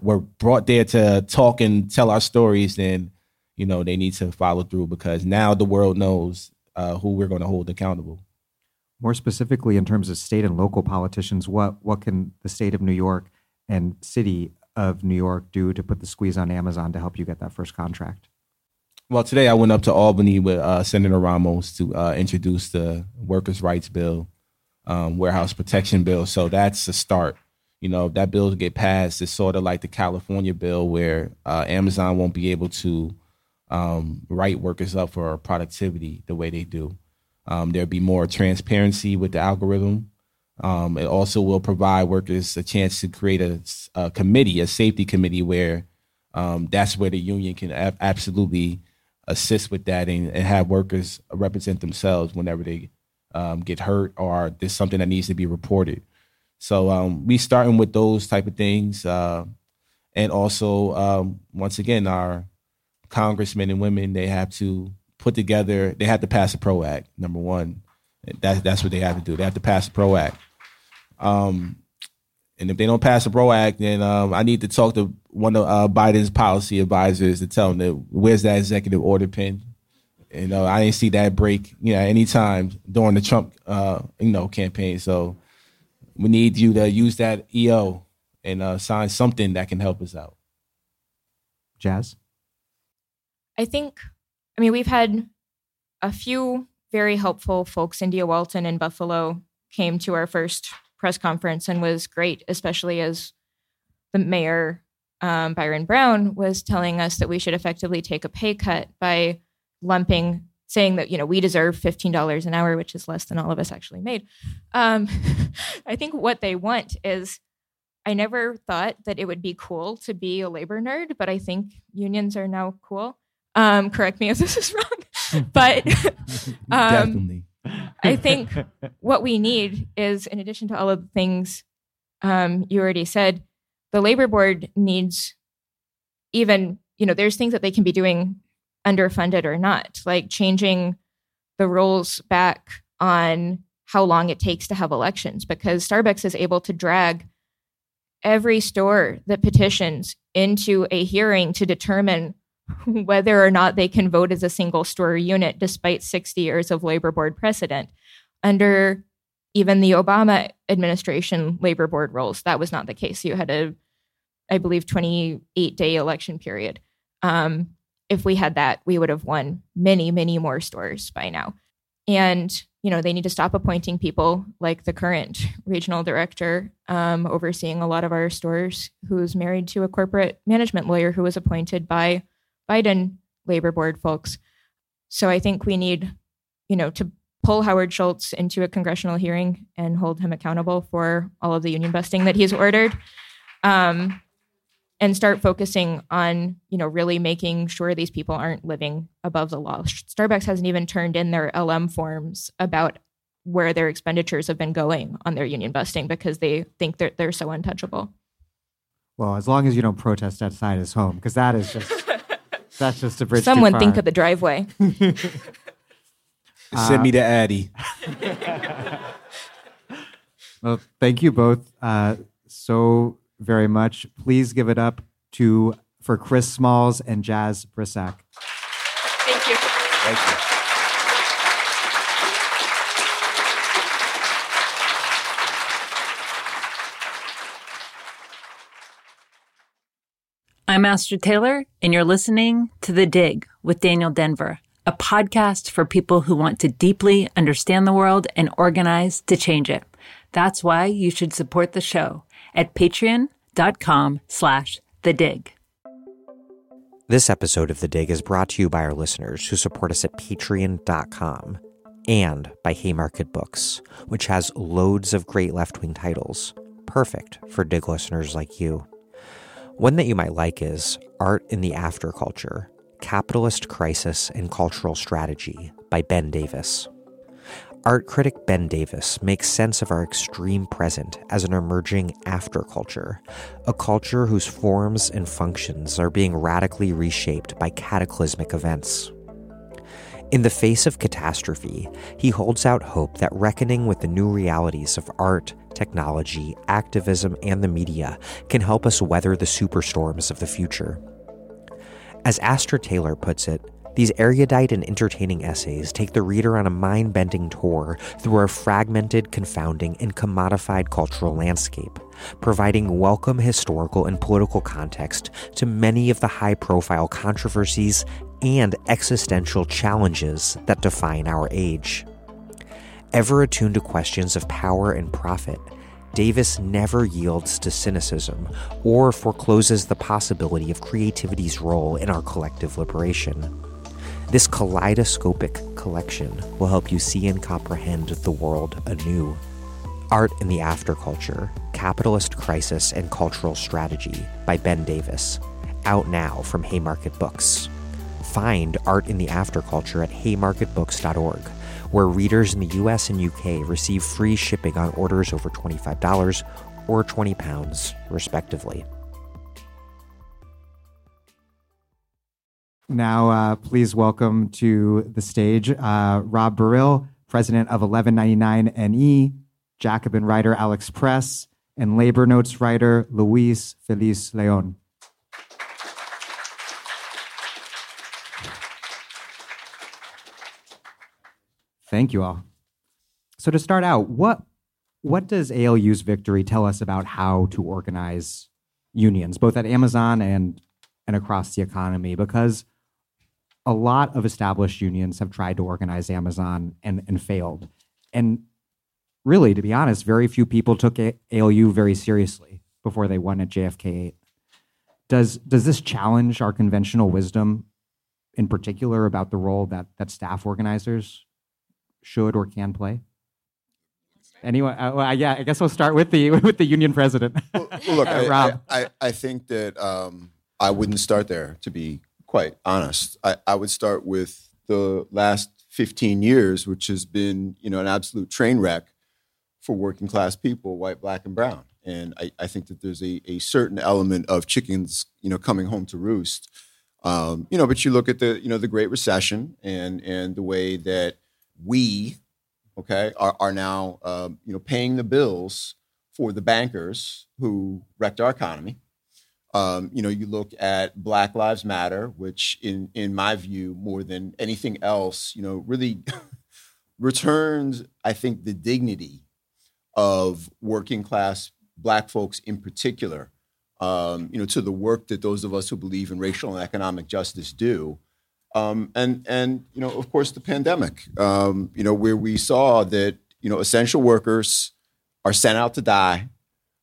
were brought there to talk and tell our stories. Then, you know, they need to follow through because now the world knows uh, who we're going to hold accountable. More specifically, in terms of state and local politicians, what what can the state of New York and city of New York do to put the squeeze on Amazon to help you get that first contract? Well, today I went up to Albany with uh, Senator Ramos to uh, introduce the workers' rights bill, um, warehouse protection bill. So that's a start. You know, if that bill get passed, it's sort of like the California bill where uh, Amazon won't be able to um, write workers up for productivity the way they do. Um, there'll be more transparency with the algorithm. Um, it also will provide workers a chance to create a, a committee, a safety committee, where um, that's where the union can ab- absolutely assist with that and, and have workers represent themselves whenever they um, get hurt or there's something that needs to be reported. So um, we starting with those type of things, uh, and also um, once again our congressmen and women they have to put together. They have to pass a pro act. Number one, that, that's what they have to do. They have to pass a pro act. Um, and if they don't pass a pro act, then um, I need to talk to one of uh, Biden's policy advisors to tell them that where's that executive order pen. You know, I didn't see that break. You know, any time during the Trump, uh, you know, campaign. So we need you to use that EO and uh, sign something that can help us out. Jaz? I think, I mean, we've had a few very helpful folks. India Walton in Buffalo came to our first press conference and was great, especially as the mayor, um, Byron Brown, was telling us that we should effectively take a pay cut by lumping, saying that, you know, we deserve $15 an hour, which is less than all of us actually made. Um, [laughs] I think what they want is I never thought that it would be cool to be a labor nerd, but I think unions are now cool. Um, correct me if this is wrong, [laughs] but [laughs] um, Definitely. I think what we need is, in addition to all of the things um, you already said, the labor board needs even, you know, there's things that they can be doing underfunded or not, like changing the rules back on how long it takes to have elections, because Starbucks is able to drag every store that petitions into a hearing to determine [laughs] whether or not they can vote as a single store unit despite 60 years of labor board precedent. Under even the Obama administration labor board rules, that was not the case. You had a i believe, 28 day election period. Um, if we had that, we would have won many, many more stores by now. And, you know, they need to stop appointing people like the current regional director um, overseeing a lot of our stores, who's married to a corporate management lawyer who was appointed by Biden labor board folks. So I think we need, you know, to pull Howard Schultz into a congressional hearing and hold him accountable for all of the union busting that he's ordered. Um, and start focusing on you know really making sure these people aren't living above the law. Starbucks hasn't even turned in their lm forms about where their expenditures have been going on their union busting because they think they're, they're so untouchable. Well as long as you don't protest outside his home because that is just [laughs] that's just a bridge someone think of the driveway. [laughs] Send me to addie [laughs] well thank you both uh, so very much. Please give it up to for Chris Smalls and Jaz Brisack. Thank you. Thank you. I'm Astra Taylor, and you're listening to The Dig with Daniel Denvir, a podcast for people who want to deeply understand the world and organize to change it. That's why you should support the show at patreon.com slash the dig. This episode of The Dig is brought to you by our listeners who support us at patreon.com and by Haymarket Books, which has loads of great left wing titles, perfect for Dig listeners like you. One that you might like is Art in the Afterculture Capitalist Crisis and Cultural Strategy by Ben Davis. Art critic Ben Davis makes sense of our extreme present as an emerging afterculture, a culture whose forms and functions are being radically reshaped by cataclysmic events. In the face of catastrophe, he holds out hope that reckoning with the new realities of art, technology, activism, and the media can help us weather the superstorms of the future. As Astra Taylor puts it, these erudite and entertaining essays take the reader on a mind bending tour through our fragmented, confounding, and commodified cultural landscape, providing welcome historical and political context to many of the high profile controversies and existential challenges that define our age. Ever attuned to questions of power and profit, Davis never yields to cynicism or forecloses the possibility of creativity's role in our collective liberation. This kaleidoscopic collection will help you see and comprehend the world anew. Art in the Afterculture Capitalist Crisis and Cultural Strategy by Ben Davis, out now from Haymarket Books. Find Art in the Afterculture at haymarketbooks.org, where readers in the US and UK receive free shipping on orders over $25 or £20, respectively. Now, uh, please welcome to the stage uh, Rob Baril, president of 1199NE, Jacobin writer Alex Press, and labor notes writer Luis Feliz Leon. Thank you all. So to start out, what what does ALU's victory tell us about how to organize unions, both at Amazon and and across the economy? Because a lot of established unions have tried to organize Amazon and, and failed. And really, to be honest, very few people took ALU very seriously before they won at JFK 8. Does, does this challenge our conventional wisdom in particular about the role that, that staff organizers should or can play? Anyone? Uh, well, yeah, I guess we'll start with the [laughs] with the union president. well, look, [laughs] uh, Rob. I, I, I, think that um, I wouldn't start there. To be quite honest. I, I would start with the last 15 years, which has been, you know, an absolute train wreck for working class people, white, black, and brown. And I, I think that there's a, a certain element of chickens, you know, coming home to roost. Um, you know, but you look at the, you know, the Great Recession and and the way that we, okay, are, are now, um, you know, paying the bills for the bankers who wrecked our economy um, you know, you look at Black Lives Matter, which, in in my view, more than anything else, you know, really [laughs] returns, I think, the dignity of working class Black folks in particular um, you know, to the work that those of us who believe in racial and economic justice do. Um, and and you know, of course, the pandemic, um, you know, where we saw that you know essential workers are sent out to die,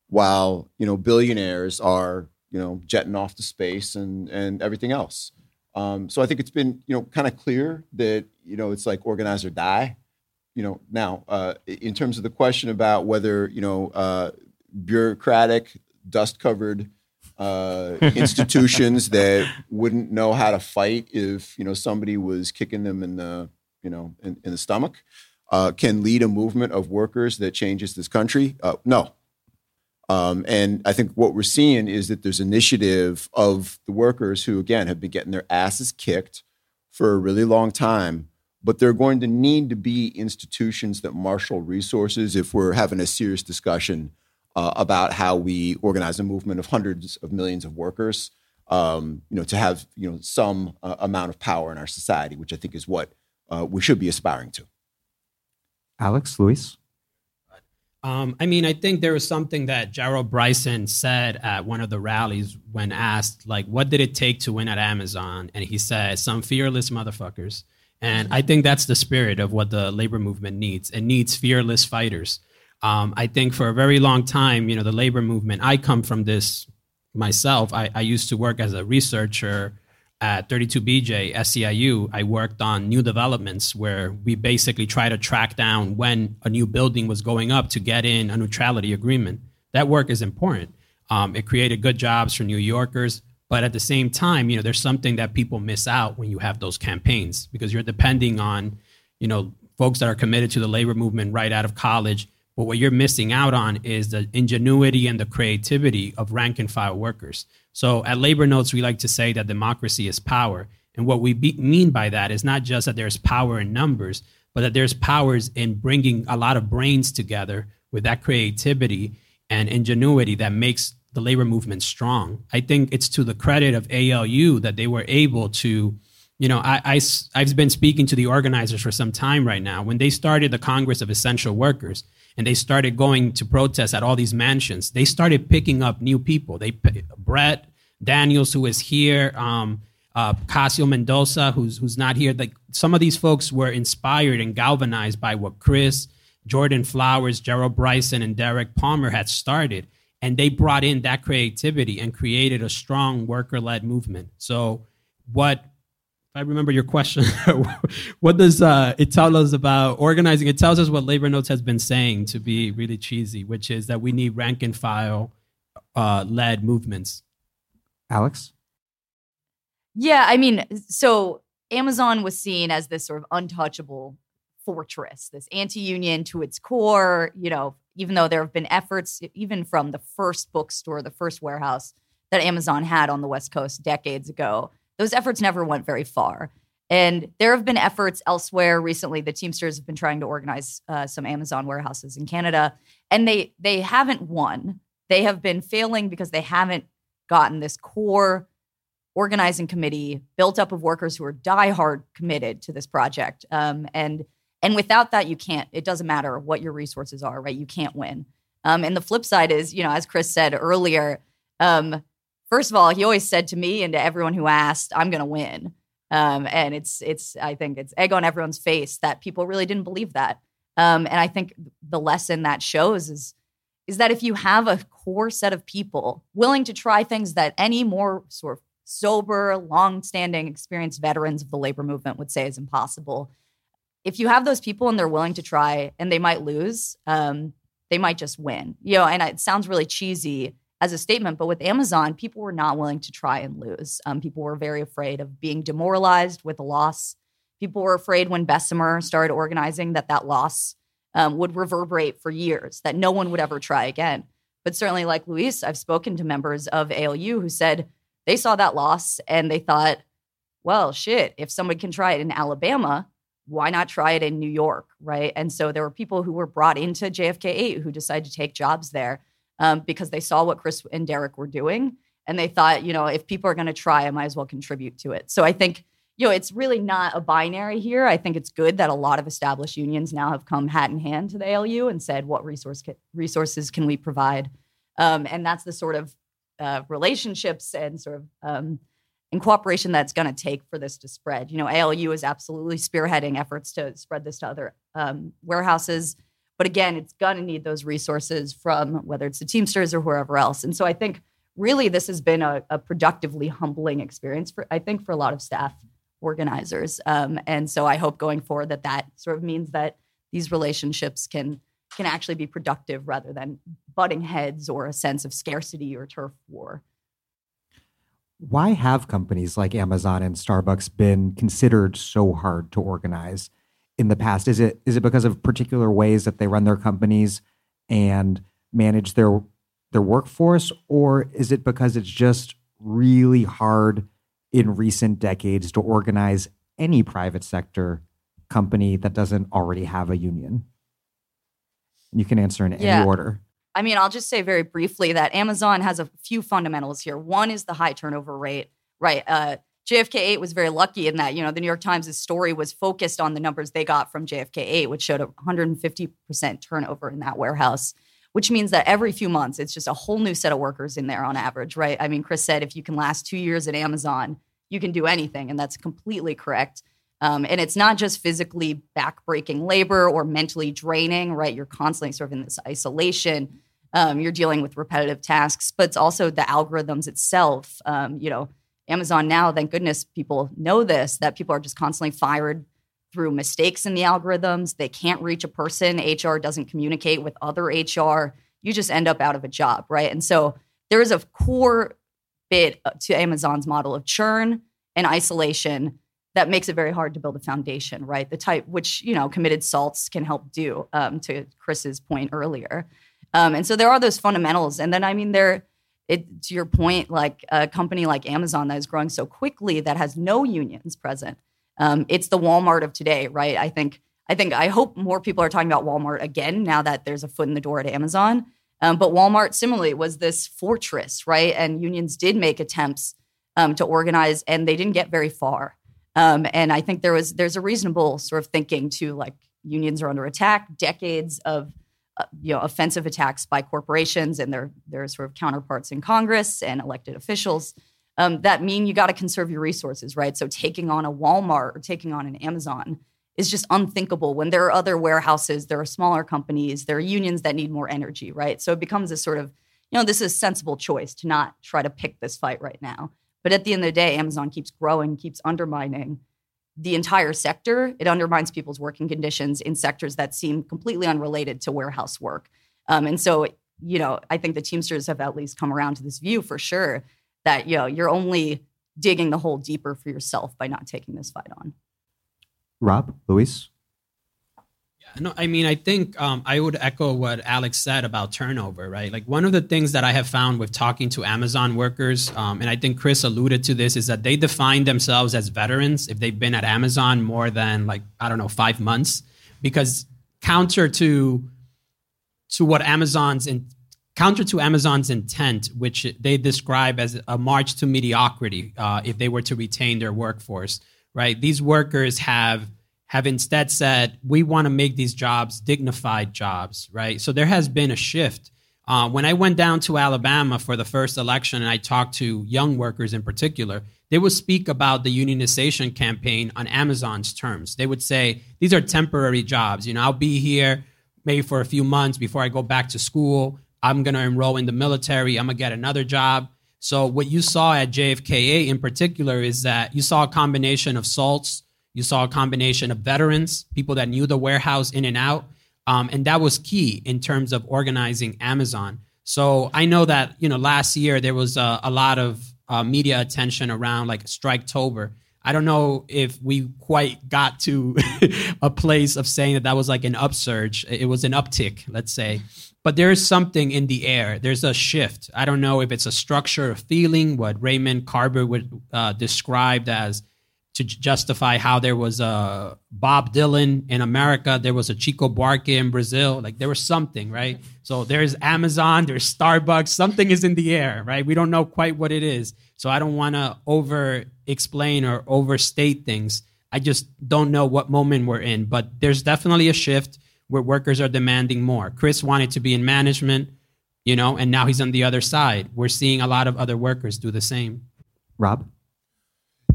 while you know billionaires are you know jetting off to space and and everything else. Um, so I think it's been you know kind of clear that you know it's like organize or die. You know now uh, in terms of the question about whether you know uh, bureaucratic dust covered uh, [laughs] institutions that wouldn't know how to fight if you know somebody was kicking them in the you know in, in the stomach uh, can lead a movement of workers that changes this country. Uh, no. Um, and I think what we're seeing is that there's initiative of the workers who, again, have been getting their asses kicked for a really long time. But there are going to need to be institutions that marshal resources if we're having a serious discussion uh, about how we organize a movement of hundreds of millions of workers. Um, you know, to have you know some uh, amount of power in our society, which I think is what uh, we should be aspiring to. Alex, Luis. Um, I mean, I think there was something that Gerald Bryson said at one of the rallies when asked, like, what did it take to win at Amazon? And he said, some fearless motherfuckers. And I think that's the spirit of what the labor movement needs. It needs fearless fighters. Um, I think for a very long time, you know, the labor movement, I come from this myself. I, I used to work as a researcher at 32BJ SEIU, I worked on new developments where we basically try to track down when a new building was going up to get in a neutrality agreement. That work is important. Um, it created good jobs for New Yorkers, but at the same time, you know, there's something that people miss out when you have those campaigns because you're depending on, you know, folks that are committed to the labor movement right out of college. But what you're missing out on is the ingenuity and the creativity of rank and file workers. So at Labor Notes, we like to say that democracy is power. And what we be, mean by that is not just that there's power in numbers, but that there's powers in bringing a lot of brains together with that creativity and ingenuity that makes the labor movement strong. I think it's to the credit of ALU that they were able to, you know, I, I, I've been speaking to the organizers for some time right now. When they started the Congress of Essential Workers, and they started going to protest at all these mansions. They started picking up new people. They Brett Daniels, who is here, um, uh, Cassio Mendoza, who's who's not here. Like some of these folks were inspired and galvanized by what Chris, Jordan Flowers, Gerald Bryson, and Derrick Palmer had started, and they brought in that creativity and created a strong worker-led movement. So what I remember your question. [laughs] what does uh, it tell us about organizing? It tells us what Labor Notes has been saying to be really cheesy, which is that we need rank and file uh, led movements. Alex? Yeah, I mean, so Amazon was seen as this sort of untouchable fortress, this anti union to its core. You know, even though there have been efforts, even from the first bookstore, the first warehouse that Amazon had on the West Coast decades ago those efforts never went very far. And there have been efforts elsewhere recently. The Teamsters have been trying to organize uh, some Amazon warehouses in Canada, and they they haven't won. They have been failing because they haven't gotten this core organizing committee built up of workers who are diehard committed to this project. Um, and and without that, you can't. It doesn't matter what your resources are, right? You can't win. Um, and the flip side is, you know, as Chris said earlier, um, first of all, he always said to me and to everyone who asked, "I'm going to win." Um, and it's it's I think it's egg on everyone's face that people really didn't believe that. Um, and I think the lesson that shows is is that if you have a core set of people willing to try things that any more sort of sober, long-standing, experienced veterans of the labor movement would say is impossible. If you have those people and they're willing to try, and they might lose, um, they might just win. You know, and it sounds really cheesy as a statement. But with Amazon, people were not willing to try and lose. Um, people were very afraid of being demoralized with a loss. People were afraid when Bessemer started organizing that that loss um, would reverberate for years, that no one would ever try again. But certainly, like Luis, I've spoken to members of ALU who said they saw that loss and they thought, well, shit, if someone can try it in Alabama, why not try it in New York? Right. And so there were people who were brought into JFK 8 who decided to take jobs there um, because they saw what Chris and Derrick were doing. And they thought, you know, if people are going to try, I might as well contribute to it. So I think, you know, it's really not a binary here. I think it's good that a lot of established unions now have come hat in hand to the ALU and said, what resource ca- resources can we provide? Um, and that's the sort of uh, relationships and sort of um, and cooperation that's going to take for this to spread. You know, ALU is absolutely spearheading efforts to spread this to other um, warehouses. But again, it's going to need those resources from whether it's the Teamsters or whoever else. And so I think really this has been a, a productively humbling experience for, I think, for a lot of staff organizers. Um, and so I hope going forward that that sort of means that these relationships can can actually be productive rather than butting heads or a sense of scarcity or turf war. Why have companies like Amazon and Starbucks been considered so hard to organize in the past? Is it is it because of particular ways that they run their companies and manage their their workforce, or is it because it's just really hard in recent decades to organize any private sector company that doesn't already have a union? You can answer in Yeah. any order. I mean, I'll just say very briefly that Amazon has a few fundamentals here. One is the high turnover rate, right? Uh, JFK 8 was very lucky in that, you know, the New York Times' story was focused on the numbers they got from JFK 8, which showed a 150% turnover in that warehouse, which means that every few months, it's just a whole new set of workers in there on average, right? I mean, Chris said if you can last two years at Amazon, you can do anything. And that's completely correct. Um, and it's not just physically backbreaking labor or mentally draining, right? You're constantly sort of in this isolation. Um, you're dealing with repetitive tasks, but it's also the algorithms itself. Um, you know, Amazon now, thank goodness people know this, that people are just constantly fired through mistakes in the algorithms. They can't reach a person. HR doesn't communicate with other HR. You just end up out of a job, right? And so there is a core bit uh, to Amazon's model of churn and isolation that makes it very hard to build a foundation, right? The type which you know committed salts can help do. Um, to Chris's point earlier, um, and so there are those fundamentals, and then I mean there. It, to your point, like a company like Amazon that is growing so quickly that has no unions present, um, it's the Walmart of today, right? I think, I think, I hope more people are talking about Walmart again now that there's a foot in the door at Amazon. Um, but Walmart similarly was this fortress, right? And unions did make attempts um, to organize, and they didn't get very far. Um, and I think there was there's a reasonable sort of thinking to like unions are under attack, decades of uh, you know offensive attacks by corporations and their their sort of counterparts in Congress and elected officials. Um, that mean you got to conserve your resources, right? So taking on a Walmart or taking on an Amazon is just unthinkable when there are other warehouses, there are smaller companies, there are unions that need more energy, right? So it becomes a sort of, you know, this is a sensible choice to not try to pick this fight right now. But at the end of the day, Amazon keeps growing, keeps undermining the entire sector. It undermines people's working conditions in sectors that seem completely unrelated to warehouse work. Um, and so, you know, I think the Teamsters have at least come around to this view for sure that, you know, you're only digging the hole deeper for yourself by not taking this fight on. Rob, Luis? No, I mean, I think um, I would echo what Alex said about turnover, right? Like one of the things that I have found with talking to Amazon workers, um, and I think Chris alluded to this, is that they define themselves as veterans if they've been at Amazon more than like I don't know five months, because counter to to what Amazon's in counter to Amazon's intent, which they describe as a march to mediocrity, uh, if they were to retain their workforce, right? These workers have have instead said we want to make these jobs dignified jobs, right? So there has been a shift. Uh, when I went down to Alabama for the first election and I talked to young workers in particular, they would speak about the unionization campaign on Amazon's terms. They would say, these are temporary jobs. You know, I'll be here maybe for a few months before I go back to school. I'm going to enroll in the military. I'm going to get another job. So what you saw at JFK 8 in particular is that you saw a combination of salts, you saw a combination of veterans, people that knew the warehouse in and out, um, and that was key in terms of organizing Amazon. So I know that you know last year there was a, a lot of uh, media attention around like Striketober. I don't know if we quite got to [laughs] a place of saying that that was like an upsurge. It was an uptick, let's say. But there is something in the air. There's a shift. I don't know if it's a structure of feeling, what Raymond Carver would uh, described as to justify how there was a Bob Dylan in America, there was a Chico Buarque in Brazil. Like there was something, right? So there's Amazon, there's Starbucks, something is in the air, right? We don't know quite what it is. So I don't want to over explain or overstate things. I just don't know what moment we're in, but there's definitely a shift where workers are demanding more. Chris wanted to be in management. you know, and now he's on the other side. We're seeing a lot of other workers do the same. Rob?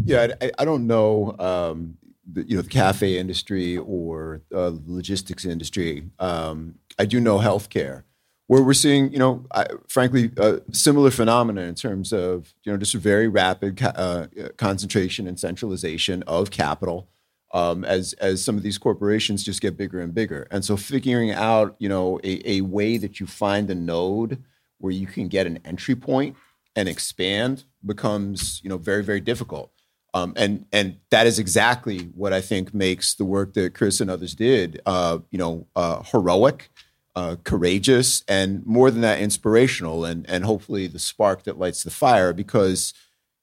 Yeah, I, I don't know, um, the, you know, the cafe industry or uh, logistics industry. Um, I do know healthcare, where we're seeing, you know, I, frankly, a similar phenomena in terms of, you know, just a very rapid ca- uh, concentration and centralization of capital um, as as some of these corporations just get bigger and bigger. And so, figuring out, you know, a, a way that you find a node where you can get an entry point and expand becomes, you know, very very difficult. Um, and and that is exactly what I think makes the work that Chris and others did, uh, you know, uh, heroic, uh, courageous, and more than that, inspirational, and and hopefully the spark that lights the fire. Because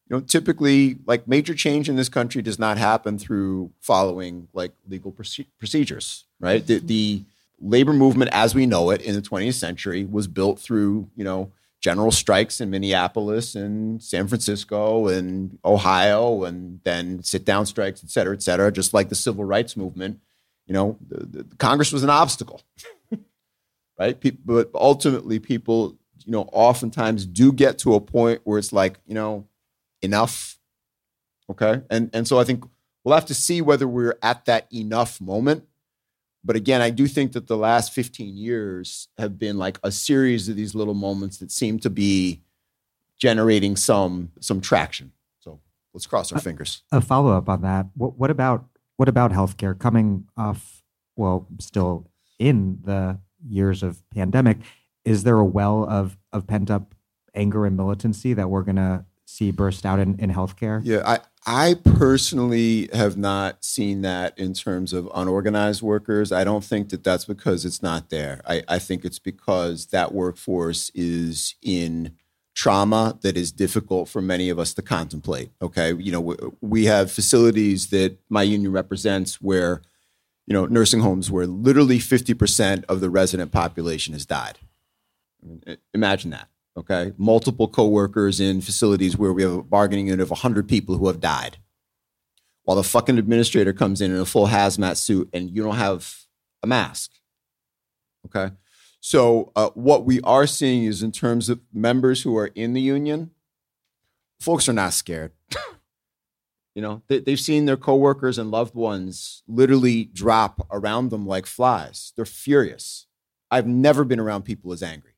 you know, typically, like major change in this country does not happen through following like legal proce- procedures, right? The, the labor movement, as we know it in the 20th century, was built through you know general strikes in Minneapolis and San Francisco and Ohio, and then sit down strikes, et cetera, et cetera, just like the civil rights movement. You know, the, the Congress was an obstacle, [laughs] right? People, but ultimately, people, you know, oftentimes do get to a point where it's like, you know, enough. Okay. And, and so I think we'll have to see whether we're at that enough moment but again, I do think that the last 15 years have been like a series of these little moments that seem to be generating some some traction. So let's cross our fingers. A follow up on that. What, what about what about healthcare coming off? Well, still in the years of pandemic, is there a well of of pent up anger and militancy that we're going to see burst out in, in healthcare? Yeah, I, I personally have not seen that in terms of unorganized workers. I don't think that that's because it's not there. I, I think it's because that workforce is in trauma that is difficult for many of us to contemplate. Okay. You know, we, we have facilities that my union represents where, you know, nursing homes where literally 50% of the resident population has died. Imagine that okay? Multiple coworkers in facilities where we have a bargaining unit of 100 people who have died. While the fucking administrator comes in in a full hazmat suit and you don't have a mask. Okay? So, uh, what we are seeing is in terms of members who are in the union, folks are not scared. [laughs] you know, they, they've seen their coworkers and loved ones literally drop around them like flies. They're furious. I've never been around people as angry.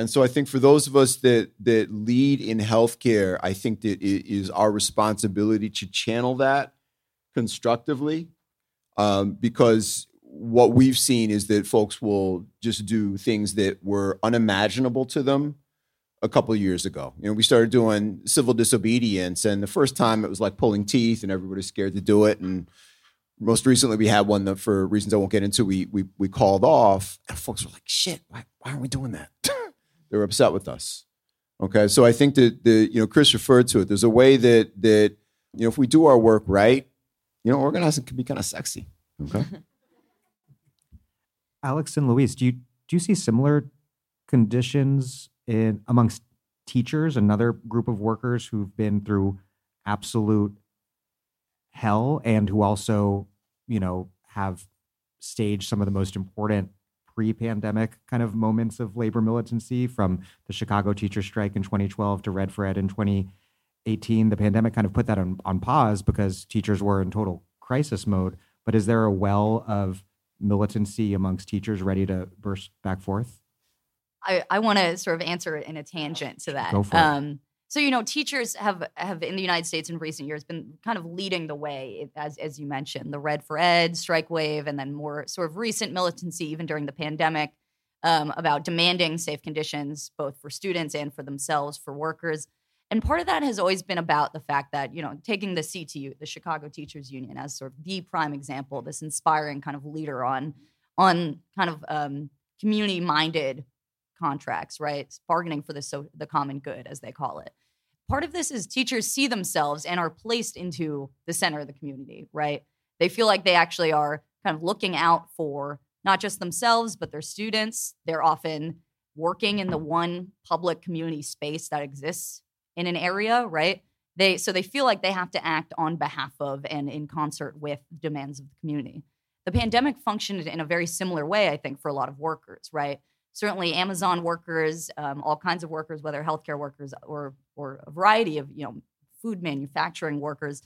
And so I think for those of us that that lead in healthcare, I think that it is our responsibility to channel that constructively, um, because what we've seen is that folks will just do things that were unimaginable to them a couple years ago. You know, we started doing civil disobedience, and the first time it was like pulling teeth, and everybody's scared to do it. And most recently, we had one that, for reasons I won't get into, we we we called off, and folks were like, "Shit, why why aren't we doing that?" [laughs] They were upset with us. Okay, so I think that the you know Chris referred to it. There's a way that that you know if we do our work right, you know, organizing can be kind of sexy. Okay. [laughs] Alex and Luis, do you do you see similar conditions in amongst teachers, another group of workers who've been through absolute hell and who also, you know, have staged some of the most important pre-pandemic kind of moments of labor militancy from the Chicago teacher strike in 2012 to Red for Ed in 2018. The pandemic kind of put that on, on pause because teachers were in total crisis mode. But is there a well of militancy amongst teachers ready to burst back forth? I, I want to sort of answer it in a tangent to that. Go for it. Um, so you know, teachers have have in the United States in recent years been kind of leading the way, as as you mentioned, the Red for Ed strike wave, and then more sort of recent militancy, even during the pandemic, um, about demanding safe conditions both for students and for themselves, for workers. And part of that has always been about the fact that you know, taking the CTU, the Chicago Teachers Union, as sort of the prime example, this inspiring kind of leader on on kind of um, community minded contracts, right? Bargaining for the so the common good, as they call it. Part of this is teachers see themselves and are placed into the center of the community, right? They feel like they actually are kind of looking out for not just themselves, but their students. They're often working in the one public community space that exists in an area, right? They so they feel like they have to act on behalf of and in concert with demands of the community. The pandemic functioned in a very similar way, I think, for a lot of workers, right? certainly Amazon workers, um, all kinds of workers, whether healthcare workers or or a variety of you know food manufacturing workers,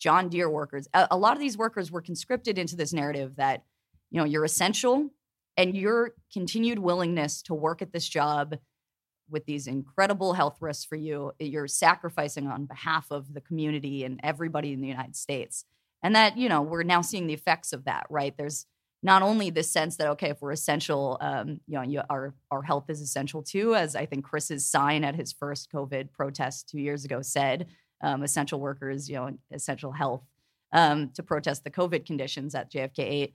John Deere workers. A, a lot of these workers were conscripted into this narrative that you know you're essential and your continued willingness to work at this job with these incredible health risks for you you're sacrificing on behalf of the community and everybody in the united states and that you know we're now seeing the effects of that right there's not only this sense that okay if we're essential um, you know you, our our health is essential too as i think chris's sign at his first covid protest two years ago said um, essential workers you know essential health um, to protest the covid conditions at jfk 8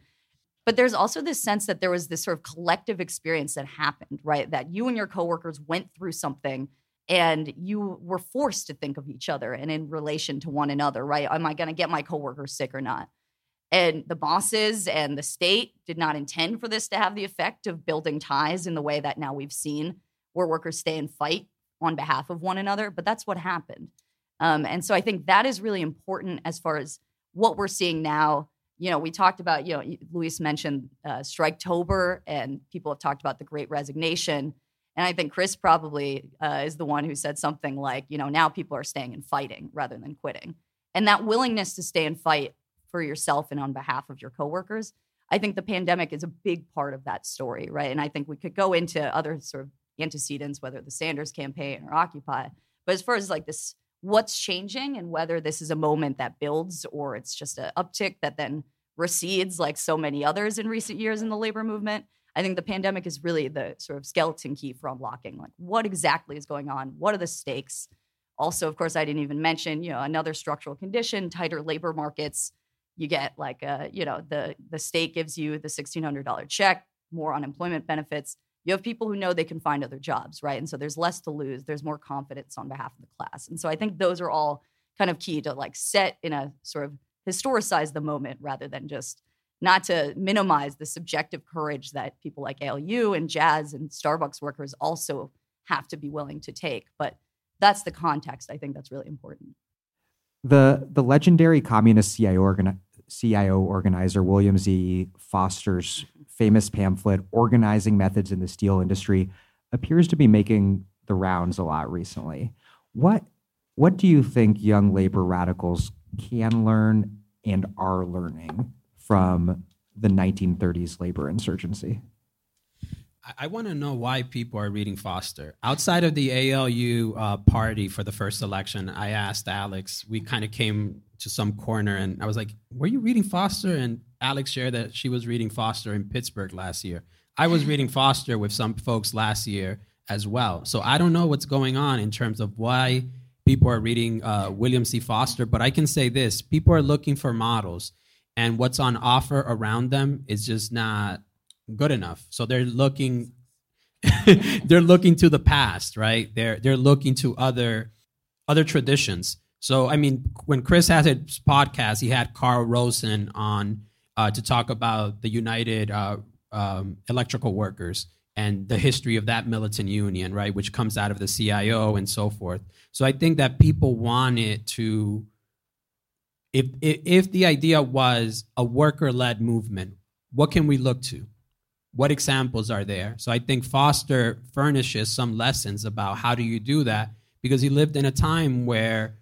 but there's also this sense that there was this sort of collective experience that happened right? That you and your coworkers went through something and you were forced to think of each other and in relation to one another right? Am i going to get my coworkers sick or not and the bosses and the state did not intend for this to have the effect of building ties in the way that now we've seen where workers stay and fight on behalf of one another. But that's what happened. Um, and so I think that is really important as far as what we're seeing now. You know, we talked about, you know, Luis mentioned uh, Striketober, and people have talked about the great resignation. And I think Chris probably uh, is the one who said something like, you know, now people are staying and fighting rather than quitting. And that willingness to stay and fight for yourself and on behalf of your coworkers. I think the pandemic is a big part of that story, right? And I think we could go into other sort of antecedents, whether the Sanders campaign or Occupy. But as far as like this, what's changing and whether this is a moment that builds or it's just an uptick that then recedes like so many others in recent years in the labor movement, I think the pandemic is really the sort of skeleton key for unlocking like what exactly is going on, what are the stakes. Also, of course, I didn't even mention, you know, another structural condition, tighter labor markets, you get like a you know the the state gives you the $1600 check more unemployment benefits you have people who know they can find other jobs right and so there's less to lose there's more confidence on behalf of the class and so i think those are all kind of key to like set in a sort of historicize the moment rather than just not to minimize the subjective courage that people like ALU and Jaz and Starbucks workers also have to be willing to take. But that's the context. I think that's really important. The the legendary communist CIO, organi- CIO organizer William Z. Foster's famous pamphlet "Organizing Methods in the Steel Industry" appears to be making the rounds a lot recently. What what do you think young labor radicals can learn and are learning from the 1930s labor insurgency? I, want to know why people are reading Foster. Outside of the ALU uh, party for the first election, I asked Alex, we kind of came to some corner and I was like, Were you reading Foster? And Alex shared that she was reading Foster in Pittsburgh last year. I was reading Foster with some folks last year as well. So I don't know what's going on in terms of why people are reading uh, William Z. Foster, but I can say this people are looking for models, and what's on offer around them is just not good enough. So they're looking [laughs] they're looking to the past, right? They're they're looking to other other traditions. So I mean, when Chris had his podcast, he had Carl Rosen on uh, to talk about the United uh, um, Electrical Workers and the history of that militant union, right, which comes out of the CIO and so forth. So I think that people wanted to, if if, if the idea was a worker led movement, what can we look to? What examples are there? So I think Foster furnishes some lessons about how do you do that because he lived in a time where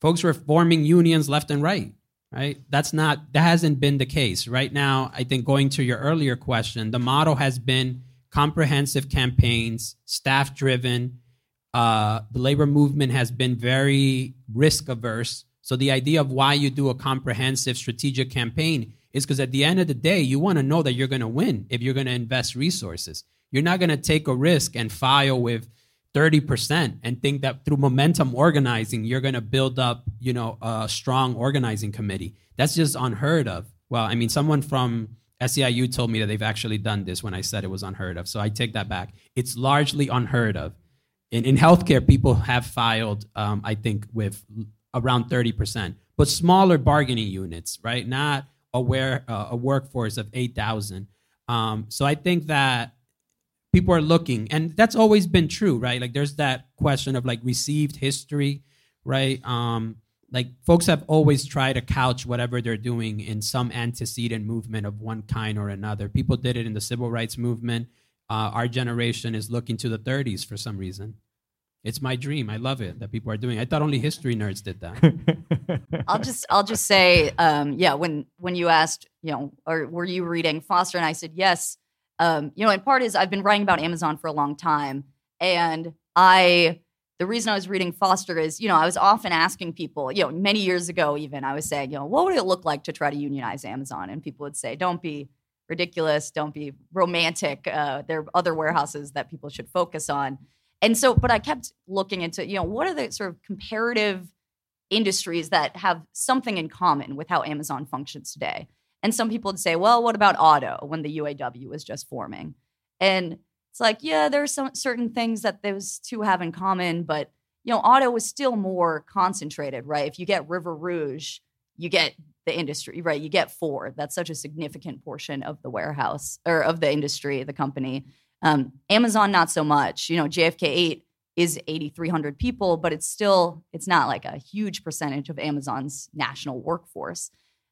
folks were forming unions left and right, right? That's not that hasn't been the case. Right now, I think going to your earlier question, the model has been comprehensive campaigns, staff driven. Uh, the labor movement has been very risk averse. So the idea of why you do a comprehensive strategic campaign is because at the end of the day, you want to know that you're going to win if you're going to invest resources. You're not going to take a risk and file with 30% and think that through momentum organizing, you're going to build up, you know, a strong organizing committee. That's just unheard of. Well, I mean, someone from SEIU told me that they've actually done this when I said it was unheard of. So I take that back. It's largely unheard of. In, in healthcare, people have filed, um, I think, with around 30%, but smaller bargaining units, right? Not aware uh, a workforce of 8,000. Um, so I think that people are looking, and that's always been true, right? Like there's that question of like received history, right? Um, like folks have always tried to couch whatever they're doing in some antecedent movement of one kind or another. People did it in the civil rights movement. uh, our generation is looking to the 30s for some reason. It's my dream. I love it that people are doing. It. I thought only history nerds did that. [laughs] I'll just I'll just say, um, yeah. When when you asked, you know, or were you reading Foster, and I said yes. Um, you know, in part is I've been writing about Amazon for a long time, and I the reason I was reading Foster is, you know, I was often asking people, you know, many years ago even, I was saying, you know, what would it look like to try to unionize Amazon? And people would say, don't be ridiculous, don't be romantic. Uh, there are other warehouses that people should focus on. And so, but I kept looking into, you know, what are the sort of comparative industries that have something in common with how Amazon functions today? And some people would say, well, what about auto when the UAW was just forming? And it's like, yeah, there's some certain things that those two have in common, but you know, auto is still more concentrated, right? If you get River Rouge, you get the industry, right? You get Ford. That's such a significant portion of the warehouse or of the industry, the company. Um, Amazon, not so much. You know, JFK 8 is 8,300 people, but it's still, it's not like a huge percentage of Amazon's national workforce.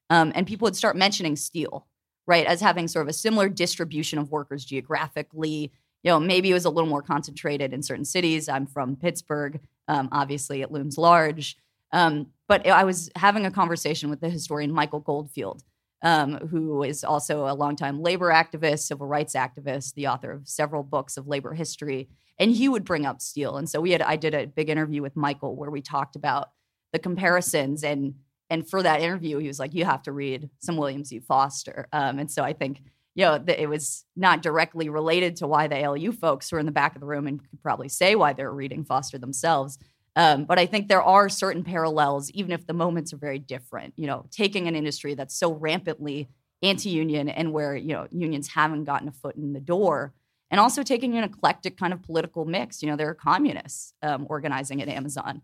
Um, and people would start mentioning steel, right, as having sort of a similar distribution of workers geographically. You know, maybe it was a little more concentrated in certain cities. I'm from Pittsburgh. Um, obviously, it looms large. Um, but I was having a conversation with the historian Michael Goldfield, um, who is also a longtime labor activist, civil rights activist, the author of several books of labor history. And he would bring up steel. And so we had I did a big interview with Michael where we talked about the comparisons and and for that interview he was like you have to read some William Z Foster. Um, and so I think you know it was not directly related to why the ALU folks were in the back of the room and could probably say why they're reading Foster themselves. Um, but I think there are certain parallels, even if the moments are very different. You know, taking an industry that's so rampantly anti-union and where you know unions haven't gotten a foot in the door, and also taking an eclectic kind of political mix. You know, there are communists um, organizing at Amazon.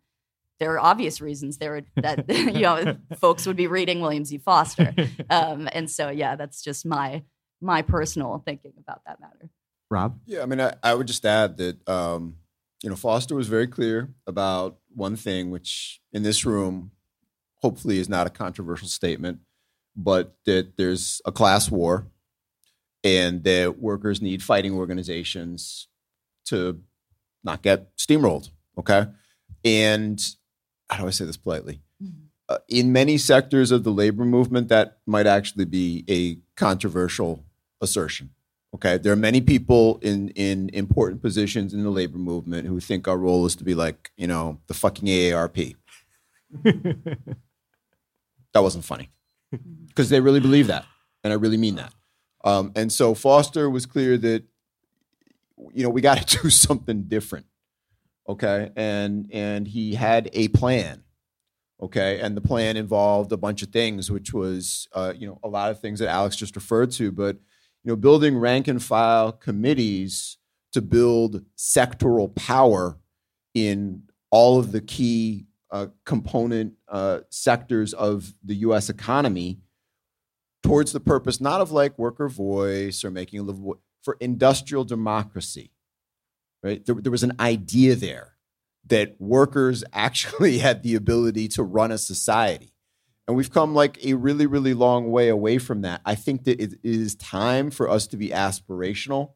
There are obvious reasons there that [laughs] you know folks would be reading William Z. Foster, [laughs] um, and so yeah, that's just my my personal thinking about that matter. Rob, yeah, I mean, I, I would just add that um, you know, Foster was very clear about one thing, which in this room, hopefully, is not a controversial statement, but that there's a class war and that workers need fighting organizations to not get steamrolled. Okay. And how do I say this politely? Mm-hmm. Uh, in many sectors of the labor movement, that might actually be a controversial assertion. Okay, there are many people in in important positions in the labor movement who think our role is to be like you know the fucking AARP. [laughs] that wasn't funny [laughs] because they really believe that, and I really mean that. Um, and so Foster was clear that you know we got to [laughs] do something different. Okay, and and he had a plan. Okay, and the plan involved a bunch of things, which was uh, you know a lot of things that Alex just referred to, but you know, building rank and file committees to build sectoral power in all of the key uh, component uh, sectors of the U.S. economy towards the purpose not of like worker voice or making a livable for industrial democracy. Right? There, there was an idea there that workers [laughs] actually had the ability to run a society. And we've come like a really, really long way away from that. I think that it is time for us to be aspirational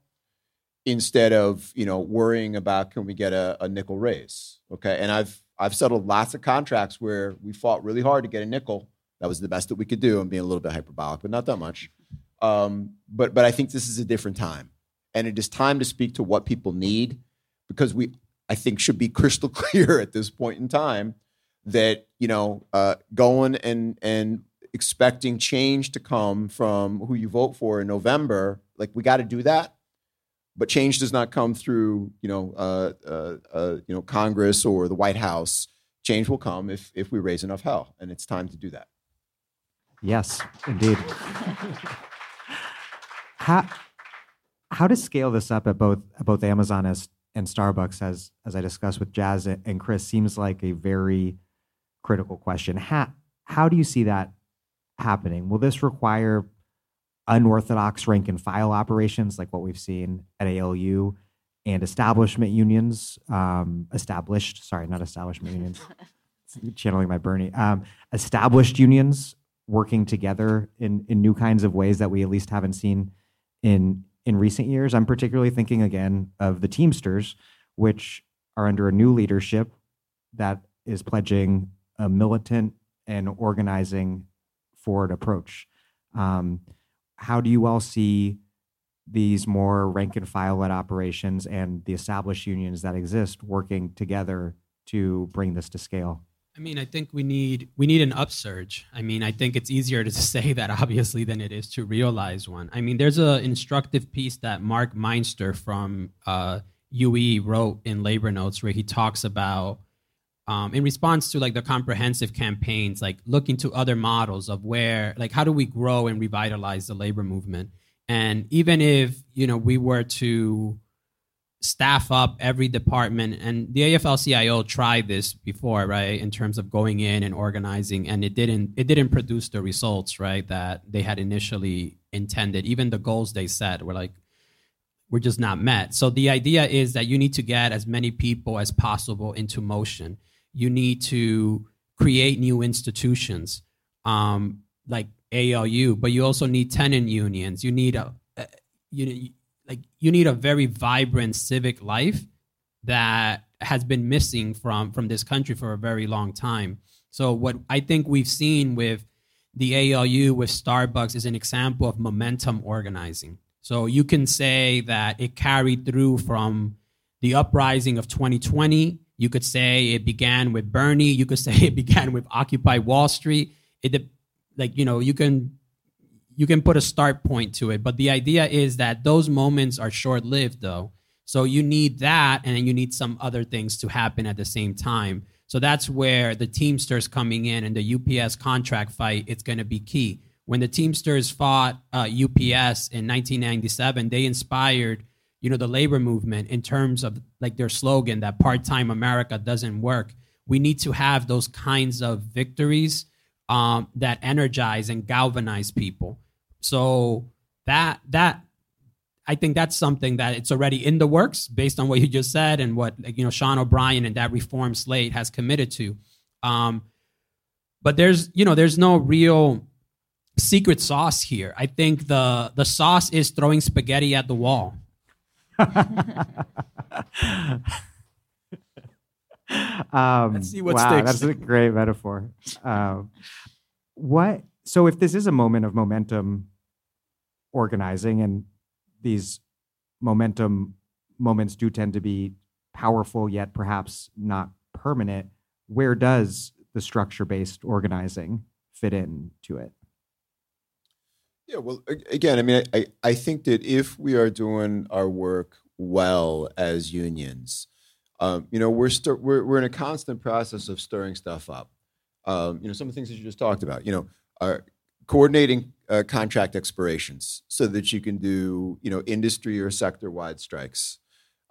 instead of, you know, worrying about can we get a, a nickel raise. Okay. And I've I've settled lots of contracts where we fought really hard to get a nickel. That was the best that we could do. I'm being a little bit hyperbolic, but not that much. Um, but but I think this is a different time. And it is time to speak to what people need because we I think should be [laughs] crystal clear at this point in time that you know uh, going and and expecting change to come from who you vote for in November, like we got to do that. But change does not come through you know uh, uh, uh, you know Congress or the White House. Change will come if if we raise enough hell, and it's time to do that. Yes, indeed. how how to scale this up at both at both Amazon as and Starbucks, as as I discussed with Jaz and Chris, seems like a very critical question. How, how do you see that happening? Will this require unorthodox rank and file operations like what we've seen at ALU and establishment unions, um, established, sorry, not establishment unions, [laughs] channeling my Bernie, um, established unions working together in, in new kinds of ways that we at least haven't seen in in recent years. I'm particularly thinking again of the Teamsters, which are under a new leadership that is pledging a militant and organizing forward approach. Um, how do you all see these more rank and file led operations and the established unions that exist working together to bring this to scale? I mean, I think we need we need an upsurge. I mean, I think it's easier to [laughs] say that obviously than it is to realize one. I mean, there's an instructive piece that Mark Meinster from uh, UE wrote in Labor Notes where he talks about um, in response to like the comprehensive campaigns, like looking to other models of where like how do we grow and revitalize the labor movement. And even if you know we were to staff up every department and the AFL-CIO tried this before right in terms of going in and organizing and it didn't it didn't produce the results right that they had initially intended. Even the goals they set were like we're just not met. So the idea is that you need to get as many people as possible into motion you need to create new institutions um, like ALU but you also need tenant unions you need a, a you like you need a very vibrant civic life that has been missing from from this country for a very long time. So what I think we've seen with the ALU with Starbucks is an example of momentum organizing. So you can say that it carried through from the uprising of 2020. You could say it began with Bernie. You could [laughs] say it began with Occupy Wall Street. It like you know you can you can put a start point to it. But the idea is that those moments are short lived, though. So you need that, and then you need some other things to happen at the same time. So that's where the Teamsters coming in and the UPS contract fight, it's going to be key. When the Teamsters fought uh, UPS in 1997, they inspired, you know, the labor movement in terms of like their slogan that part-time America doesn't work. We need to have those kinds of victories um, that energize and galvanize people. So that that I think that's something that it's already in the works based on what you just said and what you know Sean O'Brien and that reform slate has committed to. Um, but there's you know there's no real secret sauce here. I think the the sauce is throwing spaghetti at the wall. [laughs] um, Let's see what wow, sticks. That's a great metaphor. Um, what? So, if this is a moment of momentum organizing, and these momentum moments do tend to be powerful, yet perhaps not permanent, where does the structure based organizing fit into it? Yeah, well, again, I mean, I, I think that if we are doing our work well as unions, um, you know, we're, we we're we're in a constant process of stirring stuff up. Um, you know, some of the things that you just talked about. You know, uh, coordinating uh, contract expirations so that you can do you know industry or sector wide strikes.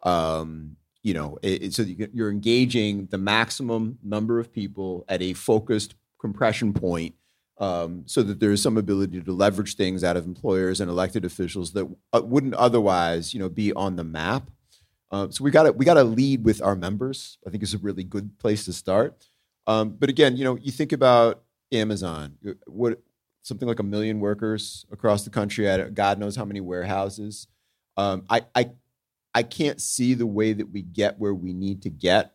Um, you know, it, it, so you you're engaging the maximum number of people at a focused compression point um, so that there is some ability to leverage things out of employers and elected officials that uh, wouldn't otherwise, you know, be on the map. Uh, so we got to we got to lead with our members. I think is a really good place to start. Um, but again, you know, you think about Amazon, uh, what something like a million workers across the country at God knows how many warehouses. Um, I, I I can't see the way that we get where we need to get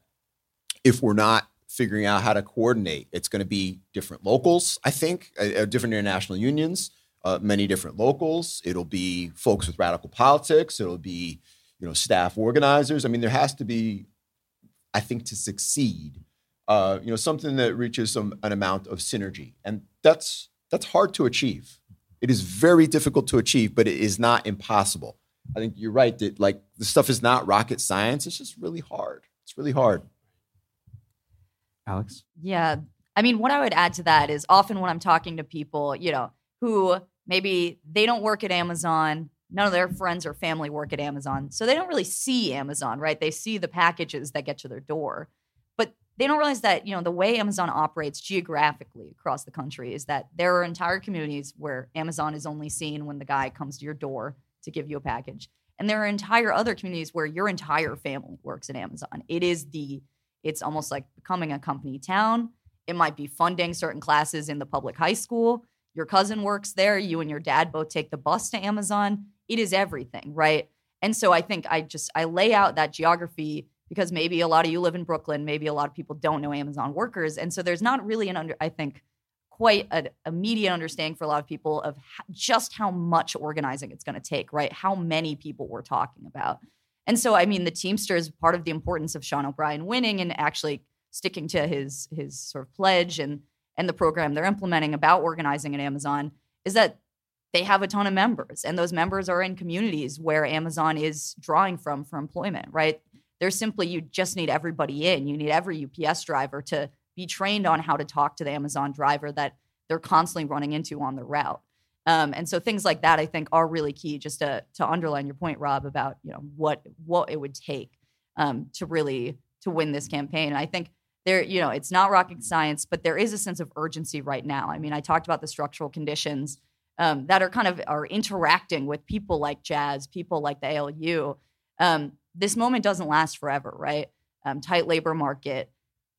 if we're not figuring out how to coordinate. It's going to be different locals, I think, uh, uh, different international unions, uh, many different locals. It'll be folks with radical politics. It'll be you know, staff organizers. I mean, there has to be, I think, to succeed, uh, you know, something that reaches some an amount of synergy, and that's that's hard to achieve. It is very difficult to achieve, but it is not impossible. I think you're right that like the stuff is not rocket science. It's just really hard. It's really hard. Alex? Yeah. I mean, what I would add to that is often when I'm talking to people, you know, who maybe they don't work at Amazon, none of their friends or family work at Amazon. So they don't really see Amazon, right? They see the packages that get to their door. But they don't realize that, you know, the way Amazon operates geographically across the country is that there are entire communities where Amazon is only seen when the guy comes to your door to give you a package. And there are entire other communities where your entire family works at Amazon. It is the it's almost like becoming a company town. It might be funding certain classes in the public high school. Your cousin works there. You and your dad both take the bus to Amazon it is everything, right? And so I think I just I lay out that geography because maybe a lot of you live in Brooklyn, maybe a lot of people don't know Amazon workers, and so there's not really an under I think quite a immediate understanding for a lot of people of just how much organizing it's going to take, right? How many people we're talking about. And so, I mean, the Teamsters, part of the importance of Sean O'Brien winning and actually sticking to his his sort of pledge and and the program they're implementing about organizing at Amazon is that they have a ton of members, and those members are in communities where Amazon is drawing from for employment, right? There's simply you just need everybody in. You need every UPS driver to be trained on how to talk to the Amazon driver that they're constantly running into on the route. Um, and so things like that, I think, are really key. Just to to underline your point, Rob, about you know what what it would take um, to really to win this campaign. And I think there, you know, it's not rocket science, but there is a sense of urgency right now. I mean, I talked about the structural conditions um, that are kind of are interacting with people like Jaz, people like the ALU. Um, this moment doesn't last forever, right? Um, tight labor market,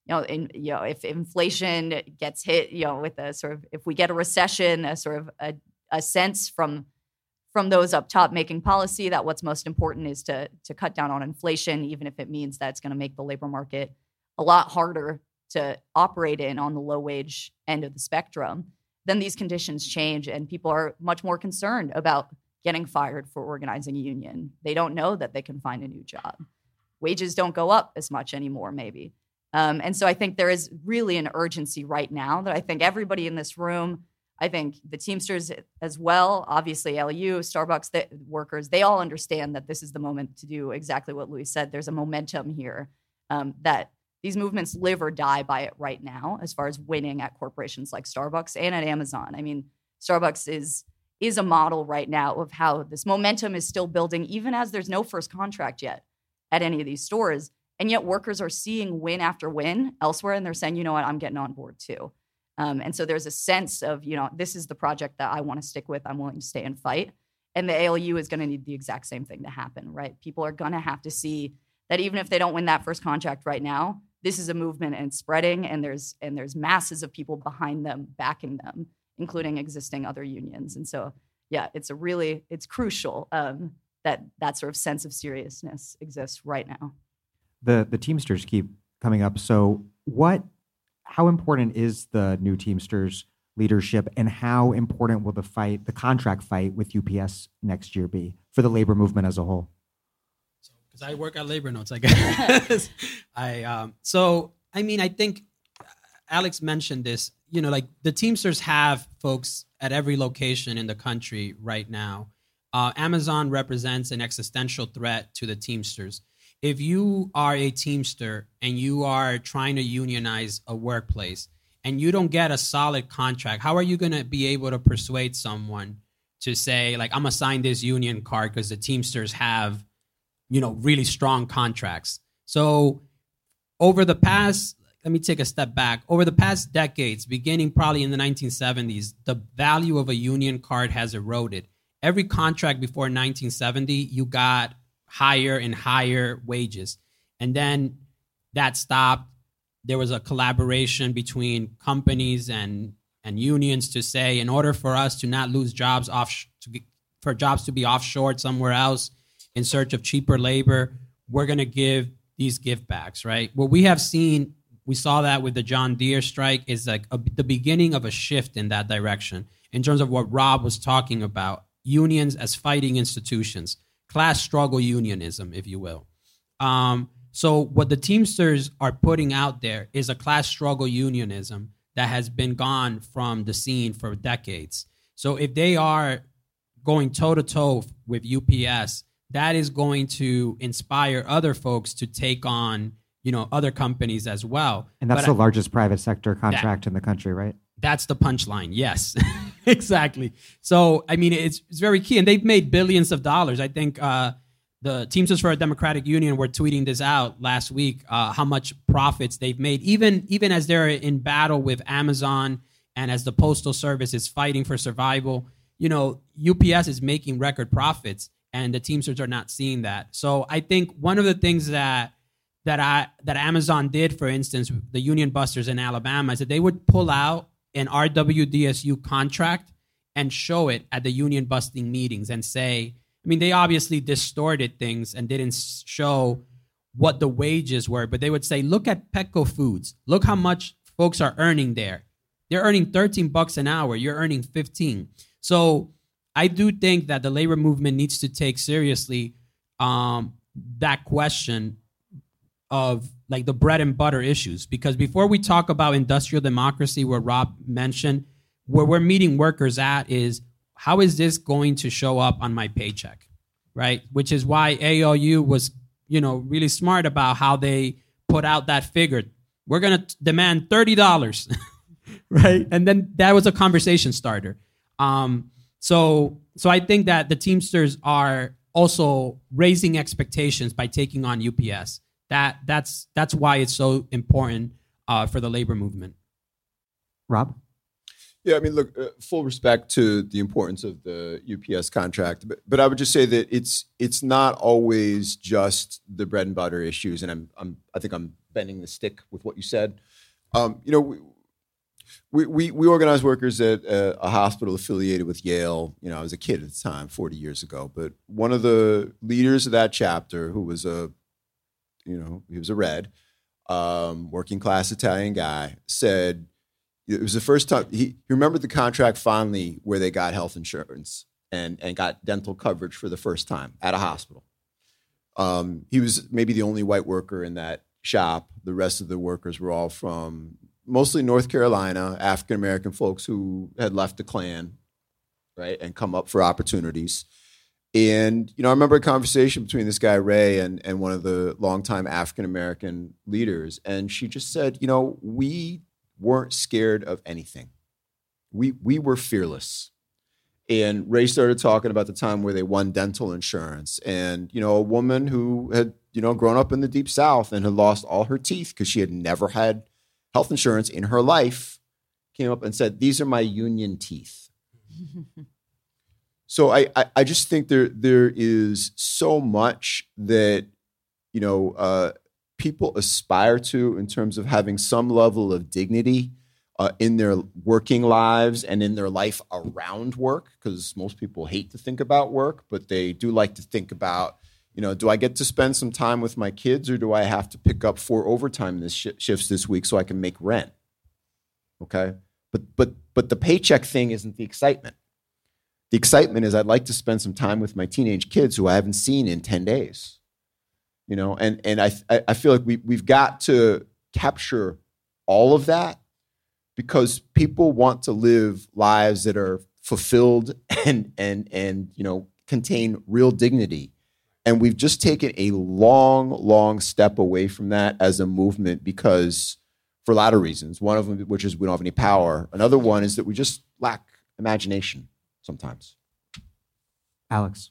you know, in, you know, if inflation gets hit, you know, with a sort of if we get a recession, a sort of a, a sense from from those up top making policy that what's most important is to to cut down on inflation, even if it means that it's going to make the labor market a lot harder to operate in on the low wage end of the spectrum. Then these conditions change, and people are much more concerned about getting fired for organizing a union. They don't know that they can find a new job. Wages don't go up as much anymore, maybe. Um, and so I think there is really an urgency right now that I think everybody in this room, I think the Teamsters as well, obviously LU, Starbucks the workers, they all understand that this is the moment to do exactly what Luis said. There's a momentum here um, that these movements live or die by it right now, as far as winning at corporations like Starbucks and at Amazon. I mean, Starbucks is is a model right now of how this momentum is still building, even as there's no first contract yet at any of these stores. And yet workers are seeing win after win elsewhere and they're saying, you know what, I'm getting on board too. Um, and so there's a sense of, you know, this is the project that I want to stick with. I'm willing to stay and fight. And the ALU is going to need the exact same thing to happen, right? People are going to have to see that even if they don't win that first contract right now, this is a movement and spreading, and there's and there's masses of people behind them backing them, including existing other unions. And so, yeah, it's a really it's crucial um, that that sort of sense of seriousness exists right now the the Teamsters keep coming up. So what how important is the new Teamsters leadership and how important will the fight, the contract fight with UPS next year be for the labor movement as a whole? So because I work at labor notes, I guess. [laughs] I um so I mean I think Alex mentioned this, you know, like the Teamsters have folks at every location in the country right now. Uh, Amazon represents an existential threat to the Teamsters if you are a teamster and you are trying to unionize a workplace and you don't get a solid contract how are you going to be able to persuade someone to say like i'm gonna sign this union card because the teamsters have you know really strong contracts? So over the past let me take a step back. Over the past decades beginning probably in the 1970s the value of a union card has eroded. Every contract before 1970 you got higher and higher wages. And then that stopped. There was a collaboration between companies and and unions to say, in order for us to not lose jobs off, for jobs to be offshored somewhere else in search of cheaper labor, we're going to give these give backs, right? What we have seen, we saw that with the John Deere strike, is like a, the beginning of a shift in that direction in terms of what Rob was talking about unions as fighting institutions class struggle unionism, if you will. Um, so what the Teamsters are putting out there is a class struggle unionism that has been gone from the scene for decades. So if they are going toe to toe with UPS, that is going to inspire other folks to take on, you know, other companies as well. And that's but the I, largest private sector contract that, in the country, right? That's the punchline. Yes. [laughs] exactly. So, I mean, it's, it's very key. And they've made billions of dollars. I think uh, the Teamsters for a Democratic Union were tweeting this out last week uh, how much profits they've made, even, even as they're in battle with Amazon and as the Postal Service is fighting for survival. You know, UPS is making record profits and the Teamsters are not seeing that. So I think one of the things that that I that Amazon did, for instance, the Union Busters in Alabama, is that they would pull out an RWDSU contract and show it at the union busting meetings and say, I mean, they obviously distorted things and didn't show what the wages were, but they would say, look at Peco Foods. Look how much folks are earning there. They're earning 13 bucks an hour. You're earning 15. So I do think that the labor movement needs to take seriously um, that question of like the bread and butter issues. Because before we talk about industrial democracy, where Rob mentioned, where we're meeting workers at is how is this going to show up on my paycheck, right? Which is why ALU was, you know, really smart about how they put out that figure. We're going to demand thirty dollars, [laughs] right? And then that was a conversation starter. Um, so, so I think that the Teamsters are also raising expectations by taking on UPS that that's that's why it's so important uh, for the labor movement. Rob. Yeah, I mean, look, uh, full respect to the importance of the UPS contract, but, but I would just say that it's it's not always just the bread and butter issues, and I'm, I'm I think I'm bending the stick with what you said. Um, you know, we, we, we, we organize workers at a, a, hospital affiliated with Yale. You know, I was a kid at the time, 40 years ago. But one of the leaders of that chapter, who was a you know, he was a red, um, working class Italian guy, said it was the first time he, he remembered the contract finally where they got health insurance and, and got dental coverage for the first time at a hospital. Um, he was maybe the only white worker in that shop. The rest of the workers were all from mostly North Carolina, African American folks who had left the Klan, right, and come up for opportunities. And you know, I remember a conversation between this guy Ray and and one of the longtime African American leaders, and she just said, you know, we weren't scared of anything. We we were fearless. And Ray started talking about the time where they won dental insurance, and you know, a woman who had you know grown up in the deep South and had lost all her teeth because she had never had health insurance in her life, came up and said, "These are my union teeth." [laughs] so I, I, I just think there there is so much that you know uh, people aspire to in terms of having some level of dignity uh, in their working lives and in their life around work because most people hate to think about work but they do like to think about you know do i get to spend some time with my kids or do i have to pick up four overtime this sh- shifts this week so i can make rent? Okay? But but but the paycheck thing isn't the excitement the excitement is I'd like to spend some time with my teenage kids who I haven't seen in 10 days. You know, and, and I, I feel like we, we've got to capture all of that because people want to live lives that are fulfilled [laughs] and, and, and you know, contain real dignity. And we've just taken a long, long step away from that as a movement because for a lot of reasons. One of them, which is we don't have any power. Another one is that we just lack imagination sometimes. Alex.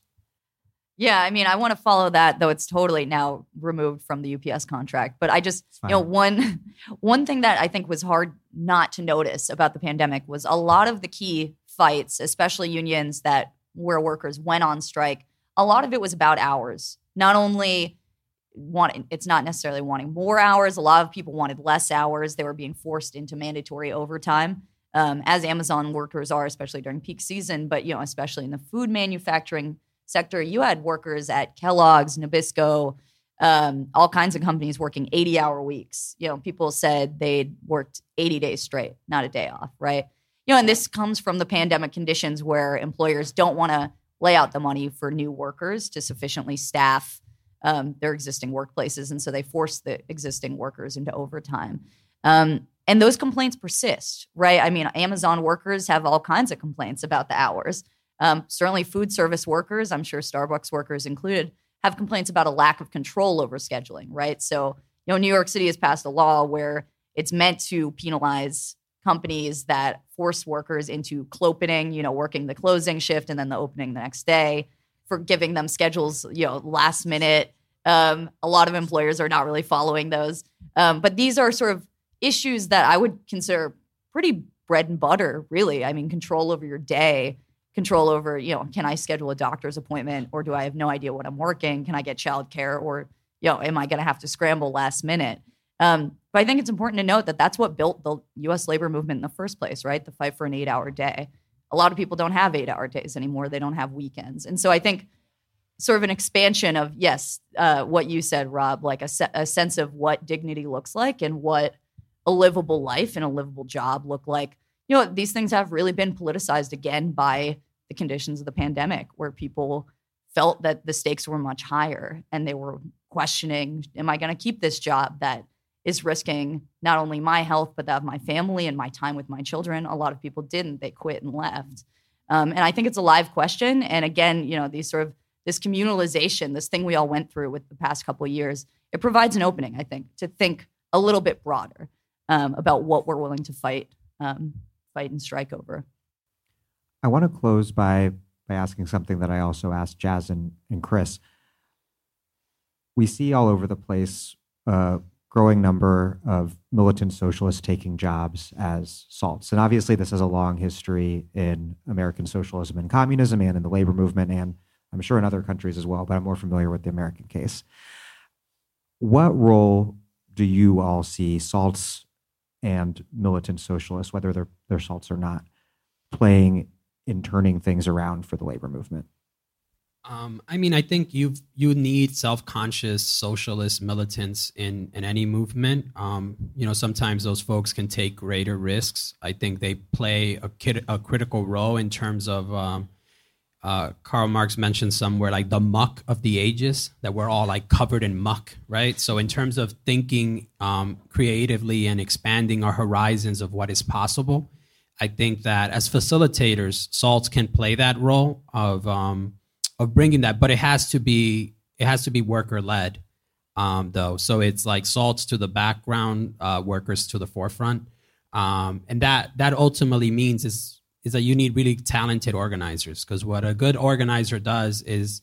Yeah, I mean, I want to follow that, though it's totally now removed from the UPS contract. But I just, you know, one one thing that I think was hard not to notice about the pandemic was a lot of the key fights, especially unions that where workers went on strike. A lot of it was about hours. Not only wanting, it's not necessarily wanting more hours. A lot of people wanted less hours. They were being forced into mandatory overtime um, as Amazon workers are, especially during peak season, but you know, especially in the food manufacturing sector, you had workers at Kellogg's, Nabisco, um, all kinds of companies working 80 hour weeks. You know, people said they'd worked 80 days straight, not a day off, right? You know, and this comes from the pandemic conditions where employers don't want to lay out the money for new workers to sufficiently staff um, their existing workplaces. And so they force the existing workers into overtime. Um, and those complaints persist, right? I mean, Amazon workers have all kinds of complaints about the hours. Um, certainly, food service workers, I'm sure Starbucks workers included, have complaints about a lack of control over scheduling, right? So, you know, New York City has passed a law where it's meant to penalize companies that force workers into clopening, you know, working the closing shift and then the opening the next day, for giving them schedules, you know, last minute. Um, a lot of employers are not really following those. Um, but these are sort of issues that I would consider pretty bread and butter, really. I mean, control over your day, control over, you know, can I schedule a doctor's appointment or do I have no idea what I'm working? Can I get childcare or, you know, am I going to have to scramble last minute? Um, but I think it's important to note that that's what built the US labor movement in the first place, right? The fight for an eight hour day. A lot of people don't have eight hour days anymore, they don't have weekends. And so I think sort of an expansion of yes, uh, what you said, Rob, like a, se- a sense of what dignity looks like and what a livable life and a livable job look like. You know, these things have really been politicized again by the conditions of the pandemic, where people felt that the stakes were much higher and they were questioning, "Am I going to keep this job that is risking not only my health but that of my family and my time with my children?" A lot of people didn't; they quit and left. Um, and I think it's a live question. And again, you know, these sort of this communalization, this thing we all went through with the past couple of years, it provides an opening, I think, to think a little bit broader um, about what we're willing to fight, um, fight and strike over. I want to close by by asking something that I also asked Jaz and, and Chris. We see all over the place a growing number of militant socialists taking jobs as salts. And obviously, this has a long history in American socialism and communism and in the labor movement and I'm sure in other countries as well, but I'm more familiar with the American case. What role do you all see salts and militant socialists, whether they're, they're salts or not, playing in turning things around for the labor movement? Um, I mean, I think you you need self-conscious socialist militants in in any movement. Um, you know, sometimes those folks can take greater risks. I think they play a, a critical role in terms of um, uh, Karl Marx mentioned somewhere like the muck of the ages that we're all like covered in muck, right? So in terms of thinking um, creatively and expanding our horizons of what is possible, I think that as facilitators, salts can play that role of um, of bringing that, but it has to be it has to be worker led, um, though. So it's like salts to the background, uh, workers to the forefront, um, and that that ultimately means is is that you need really talented organizers because what a good organizer does is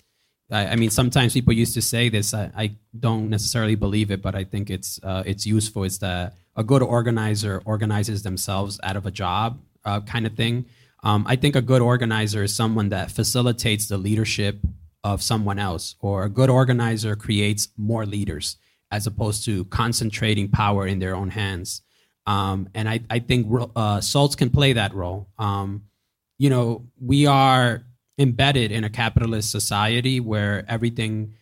I, I, mean sometimes people used to say this I, I, don't necessarily believe it but i think it's uh, it's useful. It's that a good organizer organizes themselves out of a job uh, kind of thing. Um, i think a good organizer is someone that facilitates the leadership of someone else or a good organizer creates more leaders as opposed to concentrating power in their own hands um, and I, I think uh, salts can play that role. Um, you know, we are embedded in a capitalist society where everything,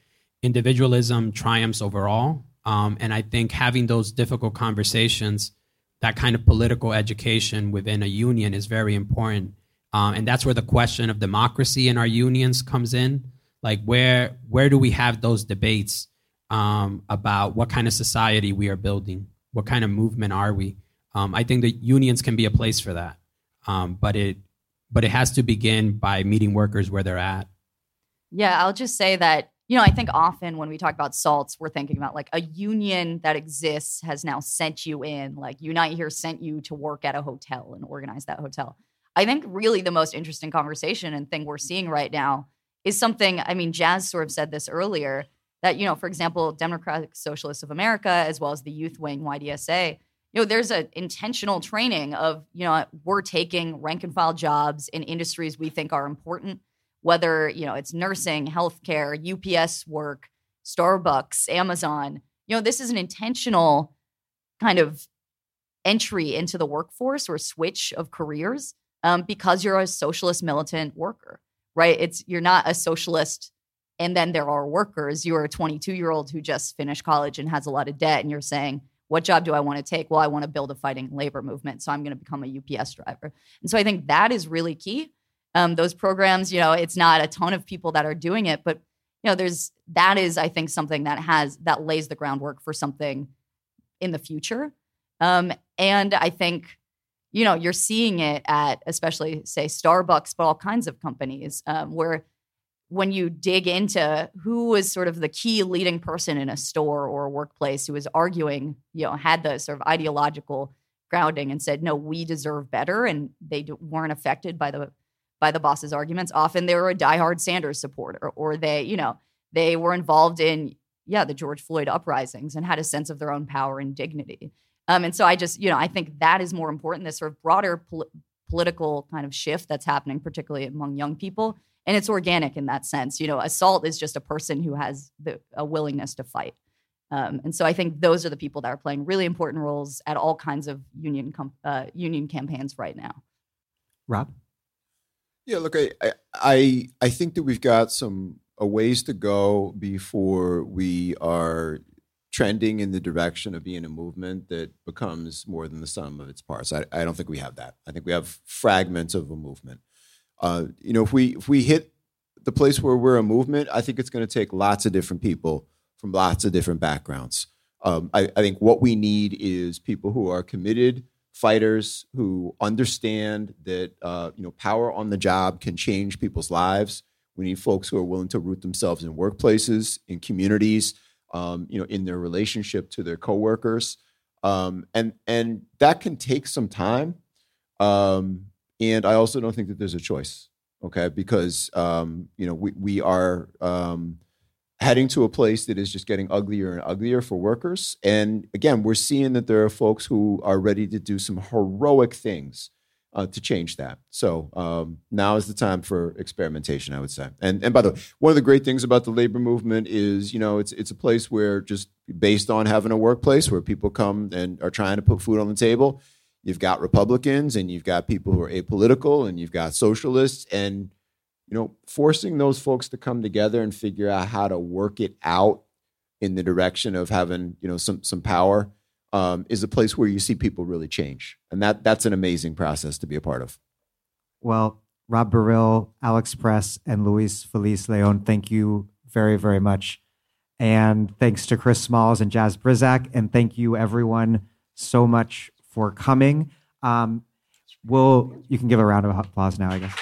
individualism triumphs overall. Um, and I think having those difficult conversations, that kind of political education within a union is very important. Um, and that's where the question of democracy in our unions comes in. Like, where where do we have those debates um, about what kind of society we are building? What kind of movement are we? Um, I think the unions can be a place for that, um, but it but it has to begin by meeting workers where they're at. Yeah, I'll just say that you know I think often when we talk about salts, we're thinking about like a union that exists has now sent you in, like Unite Here sent you to work at a hotel and organize that hotel. I think really the most interesting conversation and thing we're seeing right now is something. I mean, Jaz sort of said this earlier that you know for example democratic socialists of america as well as the youth wing ydsa you know there's an intentional training of you know we're taking rank and file jobs in industries we think are important whether you know it's nursing healthcare ups work starbucks amazon. You know this is an intentional kind of entry into the workforce or switch of careers um, because you're a socialist militant worker right? It's you're not a socialist and then there are workers. You're a 22 year old who just finished college and has a lot of debt, and you're saying, what job do I want to take? Well, I want to build a fighting labor movement. So I'm going to become a UPS driver. And so I think that is really key. Um, those programs, you know, it's not a ton of people that are doing it, but you know, there's that is, I think, something that has that lays the groundwork for something in the future. Um, and I think, you know, you're seeing it at especially say Starbucks, but all kinds of companies um, where when you dig into who was sort of the key leading person in a store or a workplace who was arguing, you know, had the sort of ideological grounding and said, "No, we deserve better," and they weren't affected by the by the boss's arguments. Often they were a diehard Sanders supporter, or they, you know, they were involved in yeah the George Floyd uprisings and had a sense of their own power and dignity. Um, and so I just, you know, I think that is more important. This sort of broader pol- political kind of shift that's happening, particularly among young people and it's organic in that sense. You know, assault is just a person who has the, a willingness to fight. Um, and so I think those are the people that are playing really important roles at all kinds of union com- uh, union campaigns right now. Rob, yeah, look, I, I I think that we've got some a ways to go before we are trending in the direction of being a movement that becomes more than the sum of its parts. I, I don't think we have that. I think we have fragments of a movement. Uh, you know, if we if we hit the place where we're a movement, I think it's going to take lots of different people from lots of different backgrounds. Um, I, I think what we need is people who are committed fighters who understand that uh, you know power on the job can change people's lives. We need folks who are willing to root themselves in workplaces, in communities, um, you know, in their relationship to their coworkers, um, and and that can take some time. Um, and I also don't think that there's a choice, okay? Because um, you know we we are um, heading to a place that is just getting uglier and uglier for workers. And again, we're seeing that there are folks who are ready to do some heroic things uh, to change that. So um, now is the time for experimentation, I would say. And and by the way, one of the great things about the labor movement is, you know, it's it's a place where just based on having a workplace where people come and are trying to put food on the table. You've got Republicans and you've got people who are apolitical and you've got socialists and you know, forcing those folks to come together and figure out how to work it out in the direction of having, you know, some some power um, is a place where you see people really change, and that that's an amazing process to be a part of. Well, Rob Baril, Alex Press, and Luis Feliz Leon, thank you very very much, and thanks to Chris Smalls and Jaz Brisack, and thank you everyone so much for coming. Um, we'll you can give a round of applause now, I guess.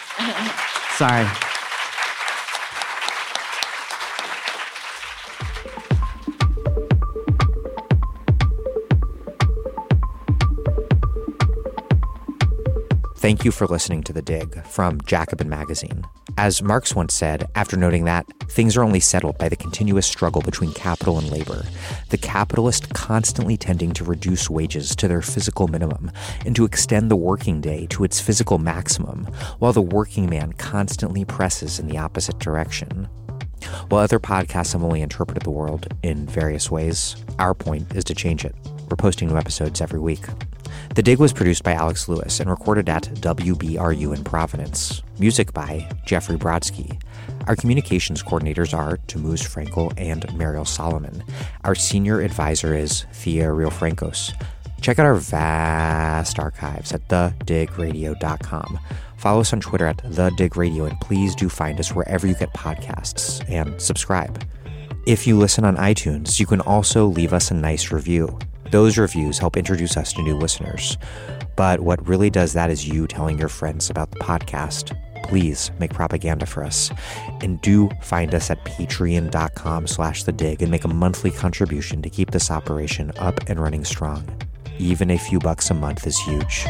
[laughs] Sorry. Thank you for listening to The Dig from Jacobin Magazine. As Marx once said, after noting that things are only settled by the continuous struggle between capital and labor, the capitalist constantly tending to reduce wages to their physical minimum and to extend the working day to its physical maximum, while the working man constantly presses in the opposite direction. While other podcasts have only interpreted the world in various ways, our point is to change it. We're posting new episodes every week. The Dig was produced by Alex Lewis and recorded at WBRU in Providence. Music by Jeffrey Brodsky. Our communications coordinators are Tamuz Frankel and Mariel Solomon. Our senior advisor is Thea Riofrancos. Check out our vast archives at thedigradio.com. Follow us on Twitter at thedigradio, and please do find us wherever you get podcasts and subscribe. If you listen on iTunes, you can also leave us a nice review. Those reviews help introduce us to new listeners. But what really does that is you telling your friends about the podcast. Please make propaganda for us. And do find us at patreon.com slash the dig and make a monthly contribution to keep this operation up and running strong. Even a few bucks a month is huge.